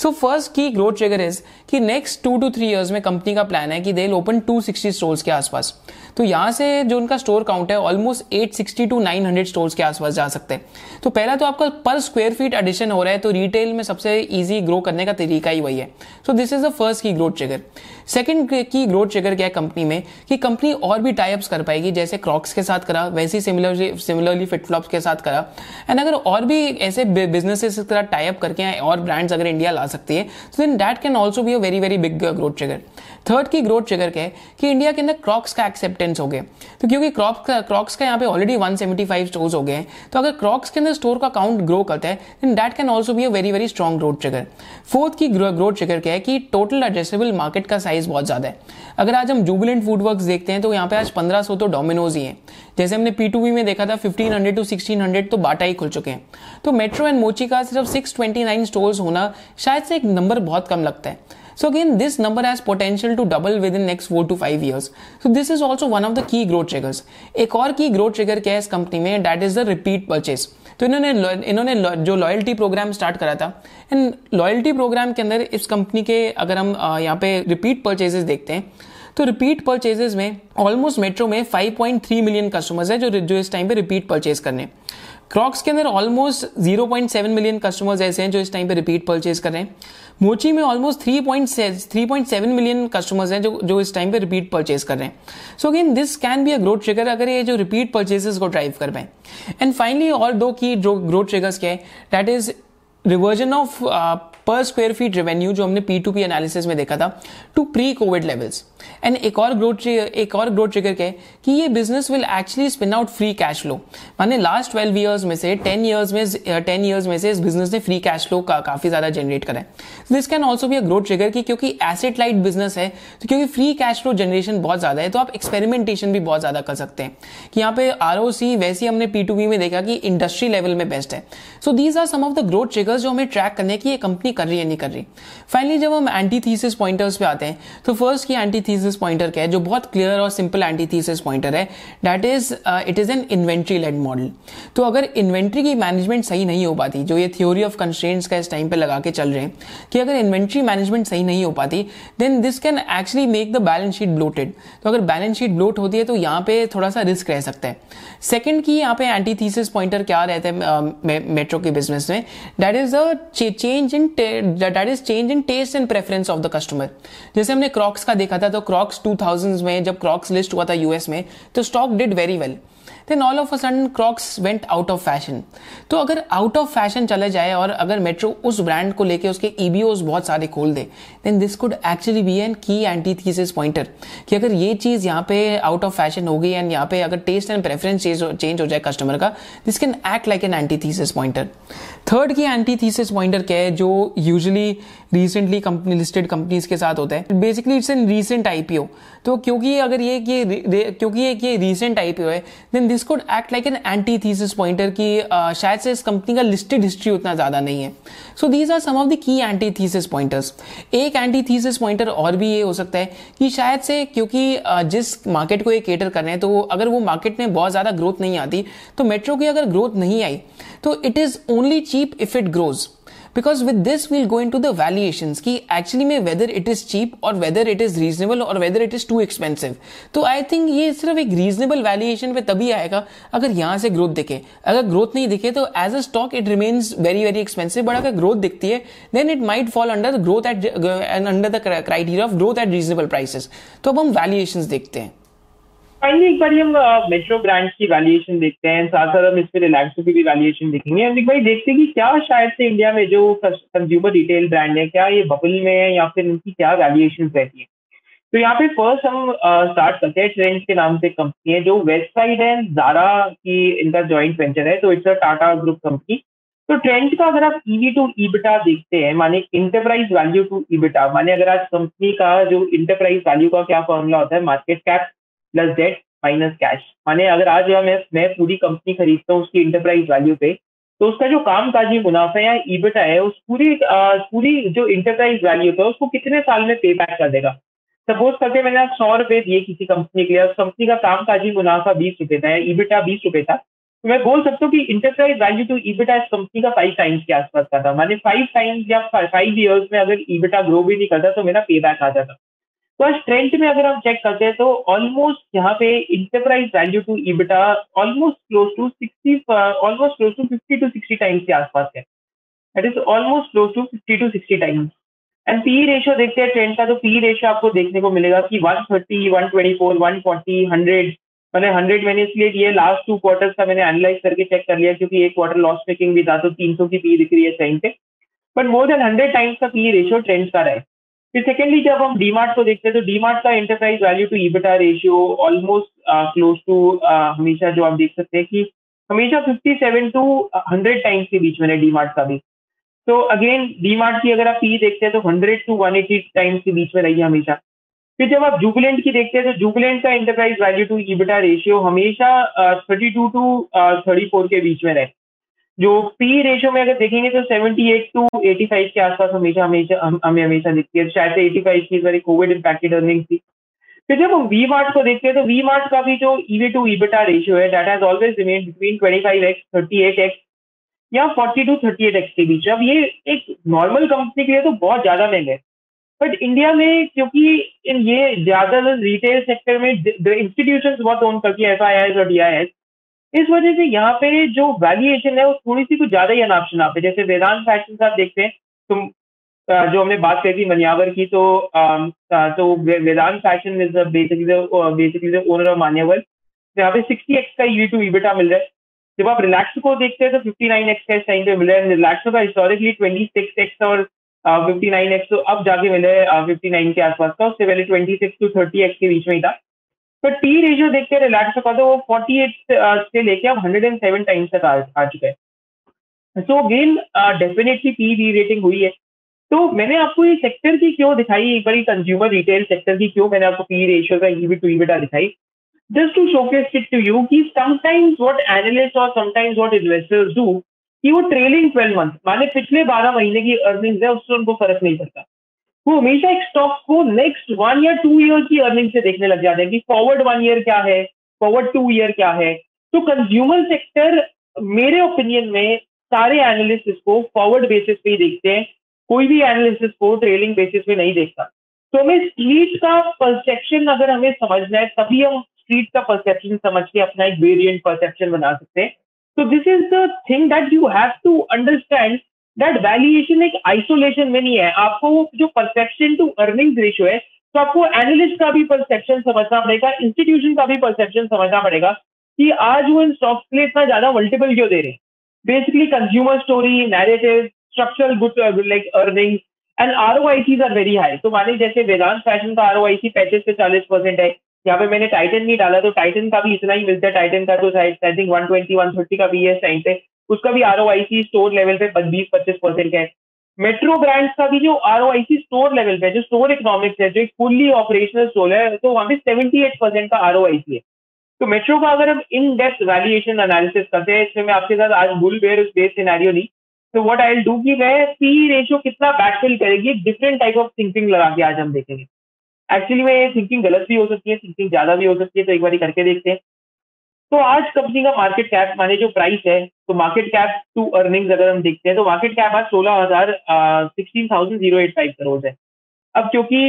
सो फ़र्स्ट की ग्रोथ ट्रिगर इज़ कि next two two three years में कंपनी का प्लान है कि they open to sixty stores के आसपास। तो यहाँ से जो उनका स्टोर काउंट है almost eight sixty two nine hundred stores के आसपास जा सकते हैं। तो पहला तो आपका पर स्क्वायर फीट एडिशन हो रहा है तो रिटेल में सबसे ईजी ग्रो करने का तरीका ही वही है। So this is the first की ग्रोथ ट्रिगर सेकंड की ग्रोथ ट्रिगर क्या है कंपनी में? कि कंपनी और भी टाइप्स कर पाएगी, जैसे क्रॉक्स के साथ करा, वैसे ही सिमिलरली सिमिलरली के साथ करा। एंड अगर और भी ऐसे बिजनेसेस टाइप करके और ब्रांड्स अगर इंडिया ला सकती है। तो then that can also be a very very big growth trigger third की ग्रोथ ट्रिगर क्या है? कि इंडिया के अंदर क्रॉक्स का एक्सेप्टेंस हो गया। तो क्योंकि क्रॉक्स का क्रॉक्स का यहाँ पे ऑलरेडी 175 स्टोर्स हो गए हैं तो अगर क्रॉक्स के अंदर स्टोर का काउंट ग्रो करता है then that can also be a very very strong growth trigger fourth की ग्रोथ ट्रिगर क्या है? कि टोटल एड्रेसेबल मार्केट का साइज़ बहुत ज़्यादा है। अगर आज हम जुबिलेंट फूडवर्क देखते हैं तो यहाँ पे आज 1500 तो डोमिनोज ही है। जैसे हमने पी टू में देखा था 1500 टू 1600 तो बाटा ही खुल चुके हैं तो मेट्रो एंड मोची का सिर्फ़ 629 स्टोर्स होना शायद से एक नंबर बहुत कम लगता है So again, this number has potential to double within next four to five years. So this is also one of the key growth triggers. एक और की ग्रोथ trigger क्या है इस कंपनी में that is the repeat purchase. तो इन्होंने इन्होंने जो लॉयल्टी प्रोग्राम स्टार्ट करा था एंड लॉयल्टी प्रोग्राम के अंदर इस कंपनी के अगर हम यहाँ पे रिपीट परचेजेस देखते हैं तो रिपीट परचेजेस में ऑलमोस्ट मेट्रो में 5.3 मिलियन कस्टमर्स है जो जो इस टाइम पे रिपीट परचेज करने क्रॉक्स के अंदर ऑलमोस्ट 0.7 मिलियन कस्टमर्स ऐसे हैं जो इस टाइम पे रिपीट परचेज कर रहे हैं। मोची में ऑलमोस्ट 3.7 मिलियन कस्टमर्स हैं जो जो इस टाइम पे रिपीट परचेज कर रहे हैं। So again this can be a growth trigger अगर ये जो रिपीट परचेजेस को ड्राइव कर पाए। एंड फाइनली और दो की जो ग्रोथ ट्रिगर्स क्या है? That is reversion of per square feet revenue जो हमने पी टू पी एनालिसिस में देखा था to pre covid levels and एक और ग्रोथ एक और ग्रोथ ट्रिगर क्या है? कि ये business will actually spin out free cash flow माने लास्ट ट्वेल्व ईयर्स में से टेन ईयर्स में टेन ईयर्स में से इस बिज़नेस ने फ्री कैश फ्लो का काफ़ी ज़्यादा जनरेट करा है. दिस कैन ऑल्सो भी अ ग्रोथ ट्रिगर की क्योंकि एसेट लाइट बिज़नेस है तो क्योंकि फ्री कैश फ्लो जनरेशन बहुत ज़्यादा है तो आप एक्सपेरिमेंटेशन भी बहुत ज़्यादा कर सकते हैं. कि यहाँ पे आर वैसे हमने पी में देखा कि इंडस्ट्री लेवल में बेस्ट है. So these are some of the growth triggers जो हमें ट्रैक करने की ये कंपनी कर रही है नहीं कर रही। फाइनली जब हम एंटी थीसिस पॉइंटर्स पे आते हैं तो फ़र्स्ट की एंटी थीसिस पॉइंटर क्या है, जो बहुत क्लियर और सिंपल एंटी थीसिस पॉइंटर है that is it is an inventory led model तो अगर इन्वेंट्री की मैनेजमेंट सही नहीं हो पाती, जो ये थ्योरी ऑफ़ कंस्ट्रेंट्स का इस टाइम पे लगा के चल रहे हैं, कि अगर इन्वेंट्री मैनेजमेंट सही नहीं हो पाती then this can actually make the balance sheet bloated तो अगर बैलेंस शीट ब्लोट होती है तो यहाँ पे थोड़ा सा रिस्क रह सकता है। सेकेंड की यहाँ पे एंटी थीसिस पॉइंटर क्या रहता है मेट्रो के बिज़नेस में that is the change in that is change in taste and preference of the customer जैसे हमने क्रॉक्स का देखा था तो क्रॉक्स टू में, जब क्रॉक्स लिस्ट हुआ था यूएस में तो stock did very well then all of a sudden Crocs went out of fashion तो अगर आउट ऑफ़ फ़ैशन चले जाए और अगर मेट्रो उस ब्रांड को लेके उसके ईबीओज बहुत सारे खोल दे then this could actually be an key anti thesis pointer कि अगर ये चीज़ यहाँ पे आउट ऑफ़ फ़ैशन हो गई एंड यहाँ पे अगर टेस्ट एंड प्रेफरेंस चेंज हो जाए कस्टमर का this can act like an anti thesis pointer third की एंटी थीसिस पॉइंटर क्या है जो usually recently company listed companies के साथ होता है। Basically it's an recent IPO तो क्योंकि अगर ये ये क्योंकि ये ये रीसेंट आईपीओ है then this could act like an anti thesis pointer की शायद से इस कंपनी का लिस्टेड हिस्ट्री उतना ज़्यादा नहीं है। So these are some of the key anti thesis pointers एक एंटी थीसिस पॉइंटर और भी ये हो सकता है कि शायद से क्योंकि जिस मार्केट को ये केटर कर रहे हैं तो अगर वो मार्केट में बहुत ज़्यादा ग्रोथ नहीं आती तो मेट्रो की अगर ग्रोथ नहीं आई तो it is only cheap if it grows with this will go into the valuation की एक्चुअली में वेदर इट इज़ चीप और वेदर इट इज़ रीजनेबल और whether it is too expensive तो आई थिंक ये सिर्फ़ एक रीजनेबल वैल्यूएशन पे तभी आएगा अगर यहाँ से ग्रोथ दिखे। अगर ग्रोथ नहीं दिखे तो as a stock it remains very very expensive but अगर ग्रोथ दिखती है then it might fall under growth at under the criteria of growth at reasonable prices तो अब हम वैल्यूएशन देखते हैं। फाइनली एक बार हम मेट्रो ब्रांड की वैल्यूएशन देखते हैं, साथ साथ हम इस पर रिलैक्सो की भी वैल्यूएशन देखेंगे। हम एक देखते हैं कि क्या शायद से इंडिया में जो कंज्यूमर रिटेल ब्रांड है, क्या ये बबल में है या फिर इनकी क्या वैल्यूएशन रहती है? तो यहाँ पे फ़र्स्ट हम स्टार्ट करते हैं ट्रेंड के नाम से कंपनी है, जो वेस्ट साइड है जारा की इनका ज्वाइंट वेंचर है तो it's a Tata group company तो ट्रेंड का अगर आप ईवी टू ईबिटा देखते हैं, माने इंटरप्राइज वैल्यू टू ईबिटा माने अगर आज कंपनी का जो इंटरप्राइज वैल्यू का क्या फॉर्मूला होता है market cap plus debt minus cash माने अगर आज मैं मैं पूरी कंपनी खरीदता हूँ उसकी इंटरप्राइज वैल्यू पे तो उसका जो काम काजी मुनाफा या ईबिटा है उस पूरी आ, पूरी जो इंटरप्राइज वैल्यू था उसको कितने साल में पे बैक कर देगा? सपोज़ करते मैंने आप सौ रुपए दिए किसी कंपनी के लिए उस कंपनी का काम काजी मुनाफा बीस रुपए था या ईबिटा बीस रुपए था तो मैं बोल सकता हूँ कि इंटरप्राइज वैल्यू टू ईबिटा इस कंपनी का फाइव टाइम्स के आसपास का था। माने फाइव टाइम्स या फाइव ईयर्स में अगर ईबिटा ग्रो भी नहीं करता तो मेरा पे बैक आ जाता। तो आज ट्रेंड में अगर हम चेक करते हैं तो ऑलमोस्ट यहाँ पे enterprise value to EBITDA almost close to sixty almost close to fifty to sixty times के आसपास है। That is almost close to fifty to sixty times and P ratio देखते हैं ट्रेंड का तो पी रेशियो आपको देखने को मिलेगा कि one thirty one twenty four one forty hundred मैंने हंड्रेड मैंने इसलिए ये लास्ट टू क्वार्टर्स का मैंने एनालाइज करके चेक कर लिया, क्योंकि एक क्वार्टर लॉस मेकिंग भी था तो तीन सौ की पी दिख रही है टाइम पे। But more than hundred times का पी रेशियो ट्रेंड का रहा फिर सेकेंडली जब हम डीमार्ट को देखते हैं तो डीमार्ट का enterprise value to EBITDA ratio almost close to हमेशा जो आप देख सकते हैं कि हमेशा 57 टू 100 टाइम्स के बीच में है डीमार्ट का भी। तो अगेन डीमार्ट की अगर आप पी देखते हैं तो 100 टू 180 टाइम्स के बीच में रही है हमेशा। फिर जब आप जुबलेंट की देखते हैं तो जुबलेंट का enterprise value to EBITDA ratio हमेशा thirty two to thirty four के बीच में रहे। जो पी रेशियो में अगर देखेंगे तो 78 टू 85 के आसपास हमेशा हमेशा, हमें हमेशा दिखती है। शायद से 85 की बारी कोविड इम्पैक्टेड अर्निंग थी। फिर जब हम वी मार्ट को देखते हैं तो वी मार्ट का भी जो ईवी टू ईबिटा रेशियो है that has always remain between 25 x 38 x या 40 टू 38 एक्स के बीच। अब ये एक नॉर्मल कंपनी के लिए तो बहुत ज़्यादा महँगा है। बट इंडिया में क्योंकि ये ज़्यादातर रिटेल सेक्टर में इंस्टीट्यूशन बहुत ओन करती है एफ़ आई एस और डी आई एस इस वजह से यहाँ पे जो वैल्यूएशन है वो थोड़ी सी कुछ ज़्यादा ही अनाप शनाप है। जैसे वेदांत फ़ैशन आप देखते हैं, तुम जो हमने बात करी थी मनियावर की तो तो Vedant fashion is basically basically owner of Manyavar. यहाँ पे सिक्सटी एक्स का ई टू ईबिटा मिल रहा है। जब आप रिलैक्स को देखते हैं तो फिफ्टी नाइन एक्स का इस टाइम पे मिल रहा है। रिलैक्सो का हिस्टोरिकली ट्वेंटी सिक्स एक्स और फिफ्टी नाइन एक्स तो अब जाके मिले फिफ्टी नाइन के आसपास का। उससे पहले twenty six to thirty x के बीच में ही था। तो टी रेशियो देखते हैं रिलैक्स का तो वो 48 से लेके अब 107 टाइम्स तक आ, आ चुका है। So again definitely P re rating हुई है। तो मैंने आपको ये सेक्टर की क्यों दिखाई? एक बारी कंज्यूमर रिटेल सेक्टर की क्यों मैंने आपको पी रेशियो का ईवी टू ईबिटा दिखाई? Just to showcase it to you कि समटाइम्स व्हाट एनालिस्ट और समटाइम्स व्हाट इन्वेस्टर्स डू कि वो ट्रेलिंग 12 मंथ माने पिछले 12 महीने की अर्निंग्स है उससे उनको फ़र्क नहीं पड़ता। वो हमेशा एक स्टॉक को नेक्स्ट वन या टू ईयर की अर्निंग से देखने लग जाते हैं कि फॉरवर्ड वन ईयर क्या है फॉरवर्ड टू ईयर क्या है। तो कंज्यूमर सेक्टर मेरे ओपिनियन में सारे एनालिस्ट इसको फॉरवर्ड बेसिस पे ही देखते हैं, कोई भी एनालिस्ट इसको ट्रेलिंग बेसिस पे नहीं देखता। तो हमें स्ट्रीट का परसेप्शन अगर हमें समझना है, तभी हम स्ट्रीट का परसेप्शन समझ के अपना एक वेरिएंट परसेप्शन बना सकते हैं। तो this is the thing that you have to understand that valuation एक आइसोलेशन में नहीं है। आपको जो परसेप्शन टू अर्निंग रेशियो है तो आपको एनालिस्ट का भी परसेप्शन समझना पड़ेगा इंस्टीट्यूशन का भी परसेप्शन समझना पड़ेगा कि आज वो इन स्टॉक्स के लिए इतना ज़्यादा मल्टीपल क्यों दे रहे हैं। Basically consumer story narrative structural good like earning and R O I Cs are very high तो माने जैसे वेदांत फ़ैशन का आर ओ आई सी पैंतीस से चालीस परसेंट है। यहाँ पे मैंने टाइटन नहीं डाला तो टाइटन का भी इतना ही मिलता है। टाइटन का तो I think one twenty one thirty का भी है इस टाइम पे। उसका भी R O I C store level पे बीस पच्चीस परसेंट का है। मेट्रो ब्रांड्स का भी जो R O I C store level पे, जो स्टोर इकोनॉमिक्स है, जो एक फुल्ली ऑपरेशनल स्टोर है तो वहाँ पे सेवेंटी एट परसेंट का आर ओ आई सी है। तो मेट्रो का अगर हम इन डेप्थ वैल्यूएशन एनालिसिस करते हैं, इसमें मैं आपके साथ आज बुल बेयर बेस सिनेरियो नहीं। तो व्हाट आई विल डू कि मैं पी रेशियो कितना बैकफिल करेगी डिफरेंट टाइप ऑफ़ थिंकिंग लगा के आज हम देखेंगे। एक्चुअली में ये थिंकिंग गलत भी हो सकती है थिंकिंग ज़्यादा भी हो सकती है तो एक बार करके देखते हैं। तो आज कंपनी का मार्केट कैप माने जो प्राइस है तो मार्केट कैप टू अर्निंग्स अगर हम देखते हैं तो मार्केट कैप आज सोलह हज़ार sixteen thousand zero eight five crore है। अब क्योंकि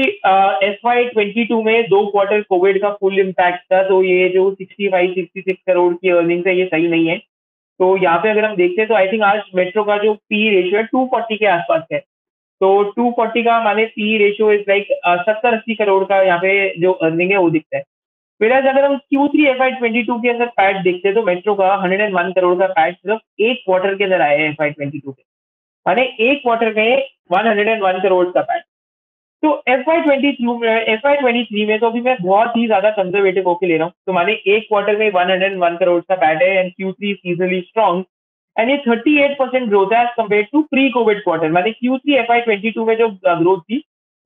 एस वाई ट्वेंटी टू में दो क्वार्टर कोविड का फुल इम्पैक्ट था तो ये जो sixty five sixty six crore की अर्निंग्स है, ये सही नहीं है। तो यहाँ पे अगर हम देखते हैं तो आई थिंक आज मेट्रो का जो पी रेशियो है टू फोर्टी के आसपास है। तो टू फोर्टी का माने पी रेशियो इज़ लाइक सत्तर अस्सी करोड़ का यहाँ पे जो अर्निंग है, वो दिखता है। फिर अगर हम Q three F Y twenty two के अंदर पैट देखते हैं तो मेट्रो का हंड्रेड एंड वन करोड़ का पैट सिर्फ़ एक क्वार्टर के अंदर आया है एफ़ आई ट्वेंटी टू के माने एक क्वार्टर में one hundred and one crore का पैट तो एफ़ आई ट्वेंटी थ्रू में एफ़ आई ट्वेंटी थ्री में तो अभी मैं बहुत ही ज़्यादा कंजर्वेटिव होकर ले रहा हूँ। तो माने एक क्वार्टर में वन हंड्रेड वन करोड़ का बैट है and Q three seasonally strong and ये थर्टी एट परसेंट ग्रोथ है as compare to pre covid quarter माने Q three F Y twenty two में जो ग्रोथ थी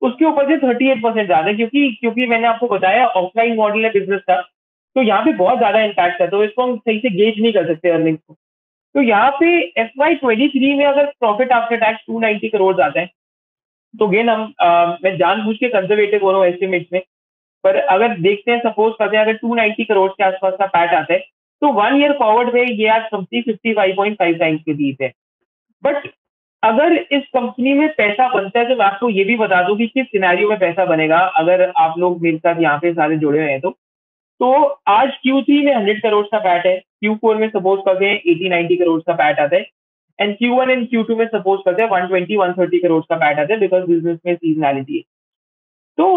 उसके ऊपर से थर्टी एट परसेंट ज़्यादा है क्योंकि क्योंकि मैंने आपको बताया ऑफलाइन मॉडल है बिज़नेस का तो यहाँ पे बहुत ज़्यादा इम्पैक्ट है तो इसको हम सही से गेज नहीं कर सकते अर्निंग को। तो यहाँ पे एफ़ वाई ट्वेंटी थ्री में अगर profit after tax two ninety crore आता है तो गेन हम आ, मैं जानबूझ के कंजर्वेटिव हो रहा हूँ एस्टिमेट में पर अगर देखते हैं सपोज़ करते हैं अगर 290 करोड़ के आसपास का पैट आता है तो वन ईयर फॉरवर्ड में ये आज कंपनी 55.5 टाइम्स के बीच है। बट अगर इस कंपनी में पैसा बनता है तो मैं आपको ये भी बता दूँ कि किस सिनेरियो में पैसा बनेगा अगर आप लोग मेरे साथ यहाँ पे सारे जुड़े हुए हैं तो। तो आज Q3 में 100 करोड़ का पैट है Q4 में सपोज़ करते हैं 80 90 करोड़ का पैट आता है and Q one and Q two में सपोज़ करते हैं one twenty one thirty crore का पैट आता है बिकॉज़ बिज़नेस में सीजनैलिटी है। तो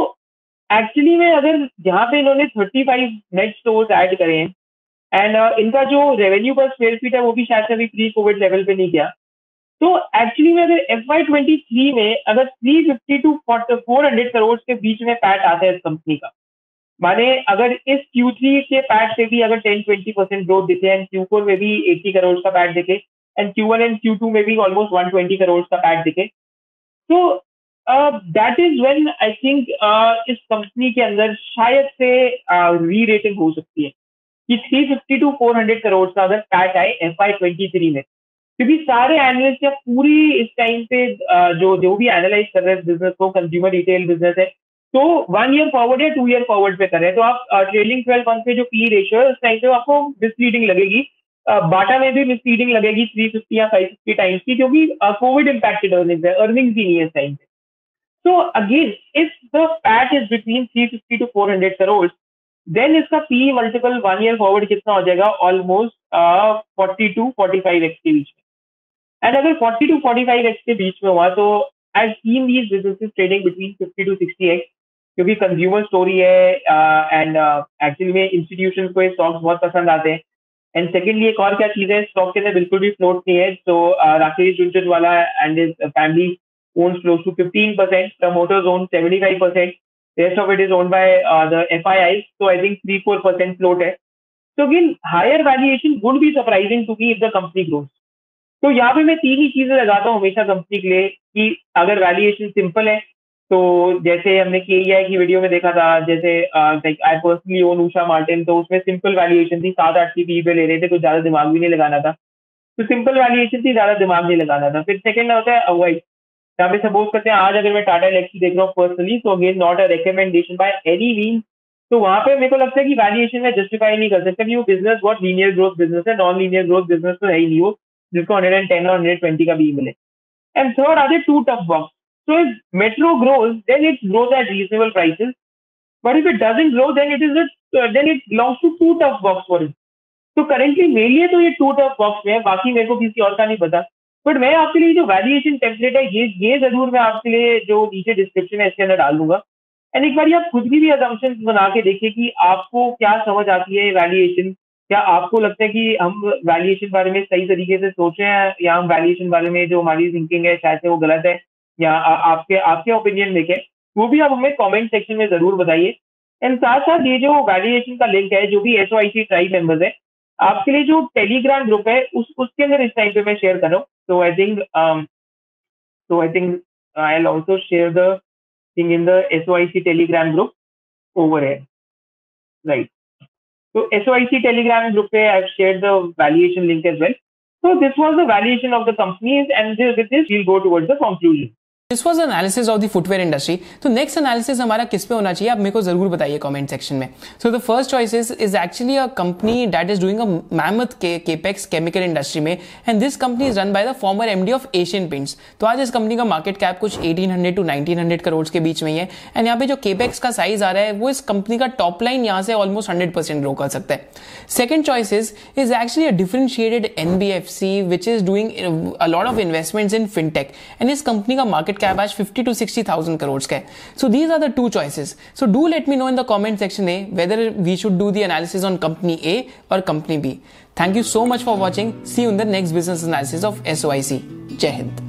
एक्चुअली में अगर यहाँ पे इन्होंने thirty five net store add करे हैं एंड uh, इनका जो रेवेन्यू पर स्क्वेयर फीट है वो भी शायद अभी प्री कोविड लेवल पे नहीं गया तो एक्चुअली में अगर एफ़ वाई ट्वेंटी थ्री में अगर three fifty to four hundred crore के बीच में पैट आता है इस कंपनी का। माने अगर इस Q3 के पैट से भी अगर 10-20 परसेंट ग्रोथ दिखे एंड Q4 में भी 80 करोड़ का पैट दिखे and Q one and Q two में भी ऑलमोस्ट वन ट्वेंटी करोड़ का पैट दिखे। तो that is when I think इस कंपनी के अंदर शायद से री रेटिंग हो सकती है कि 350 टू 400 करोड़ का अगर पैट आए एफ़ आई ट्वेंटी थ्री में। क्योंकि सारे एनालिस्ट या पूरी इस टाइम पे जो जो भी एनालाइज कर रहे हैं बिज़नेस को कंज्यूमर रिटेल बिज़नेस है तो वन ईयर फॉरवर्ड या टू ईयर फॉरवर्ड पे कर। रहे हैं तो आप ट्रेलिंग ट्वेल्व मंथ पे जो पी रेशियो है, उस टाइम पे आपको मिसलीडिंग लगेगी। बाटा में भी मिसलीडिंग लगेगी थ्री फिफ्टी या फाइव फिफ्टी टाइम्स की, क्योंकि कोविड इम्पैक्टेड अर्निंग्स है अर्निंग्स भी नहीं है इस टाइम पे। So again if the PAT is between three fifty to four hundred crore then इसका P multiple one year forward कितना हो जाएगा? Almost forty to forty five x के बीच में। एंड अगर forty to forty five x के बीच में हुआ तो I seen these businesses trading between fifty to sixty x क्योंकि कंज्यूमर स्टोरी है एंड एक्चुअली में इंस्टीट्यूशन को ये स्टॉक्स बहुत पसंद आते हैं एंड सेकेंडली एक और क्या चीज़ है स्टॉक के अंदर बिल्कुल भी फ्लोट नहीं है तो Rakesh Jhunjhunwala and is family owns close to 15%, promoters own 75%, rest of it is owned by uh, the FIIs, so I think 3-4% float है. So again, higher valuation would be surprising to me if the company grows. तो यहाँ पे मैं तीन ही चीज़ें लगाता हूँ हमेशा कंपनी के लिए कि अगर वैल्यूएशन सिंपल है तो जैसे हमने के ई की वीडियो में देखा था, जैसे like I personally own Usha Martin तो उसमें सिंपल वैल्यूएशन थी, सात आठ की पी ले रहे थे कुछ ज़्यादा दिमाग भी नहीं लगाना था। तो सिंपल वैल्यूएशन थी, ज़्यादा दिमाग नहीं लगाना था। फिर सेकंड होता है अवॉइड यहाँ पे सपोज़ करते हैं, आज अगर मैं टाटा इलेक्ट्री देख रहा हूँ पर्सनली तो again not a recommendation by any mean तो वहाँ पे मेरे को लगता है कि वैल्यूएशन में जस्टिफाई नहीं कर सकता कि वो बिज़नेस बहुत लीनियर ग्रोथ बिज़नेस है नॉन लीनियर ग्रोथ बिज़नेस तो है ही नहीं वो। जिसको हंड्रेड एंड टेन और हंड्रेड ट्वेंटी का भी मिले and third are to tough box if metro grows, then it grows at reasonable prices. But if it doesn't grow, then it is a, uh, then it belongs to two tough box for तो currently मेरे लिए तो ये to tough box में है। बाकी मेरे को किसी और का नहीं पता। बट मैं आपके लिए जो वैल्यूएशन टेम्पलेट है ये ये ज़रूर मैं आपके लिए जो नीचे डिस्क्रिप्शन है इसके अंदर डाल दूँगा। एंड एक बार आप खुद भी भी अजम्पन बना के देखिए कि आपको क्या समझ आती है वैल्यूएशन क्या आपको लगता है कि हम वैल्यूएशन बारे में सही तरीके से सोच रहे हैं या हम वैल्यूएशन बारे में जो हमारी थिंकिंग है शायद से वो गलत है या आ, आपके आपके ओपिनियन देखें वो भी आप हमें कमेंट सेक्शन में ज़रूर बताइए एंड साथ साथ ये जो वैल्यूएशन का लिंक है जो भी S I C tribe members है आपके लिए जो टेलीग्राम ग्रुप है उस उसके अंदर इस टाइम पे मैं शेयर कर रहा हूँ तो I think so I think I'll also share the thing in the SOIC Telegram group over here. Right. So SOIC Telegram and group, I've shared the valuation link as well. So this was the valuation of the companies, and with this, we'll go towards the conclusion. This was analysis of the footwear industry तो next analysis हमारा किस पे होना चाहिए? आप मेरे को ज़रूर बताइए कमेंट सेक्शन में। So the first choice is actually a company that is doing a mammoth capex chemical industry में and this company is run by the former MD of Asian Paints तो आज इस कंपनी का market cap कुछ 1800 to 1900 crore के बीच में ही है। एंड यहाँ पे जो केपेक्स का साइज़ आ रहा है, वो इस कंपनी का टॉप लाइन यहाँ से ऑलमोस्ट हंड्रेड परसेंट ग्रो कर सकता है। Second choice is is actually a differentiated NBFC which is doing lot of investments in fintech and इस कंपनी का मार्केट मार्केट कैप आज fifty two sixty thousand crore का है। So these are the two choices so do let me know in the comment section a whether we should do the analysis on company A और company B thank you so much for watching see in the next business analysis of so I Jai Hind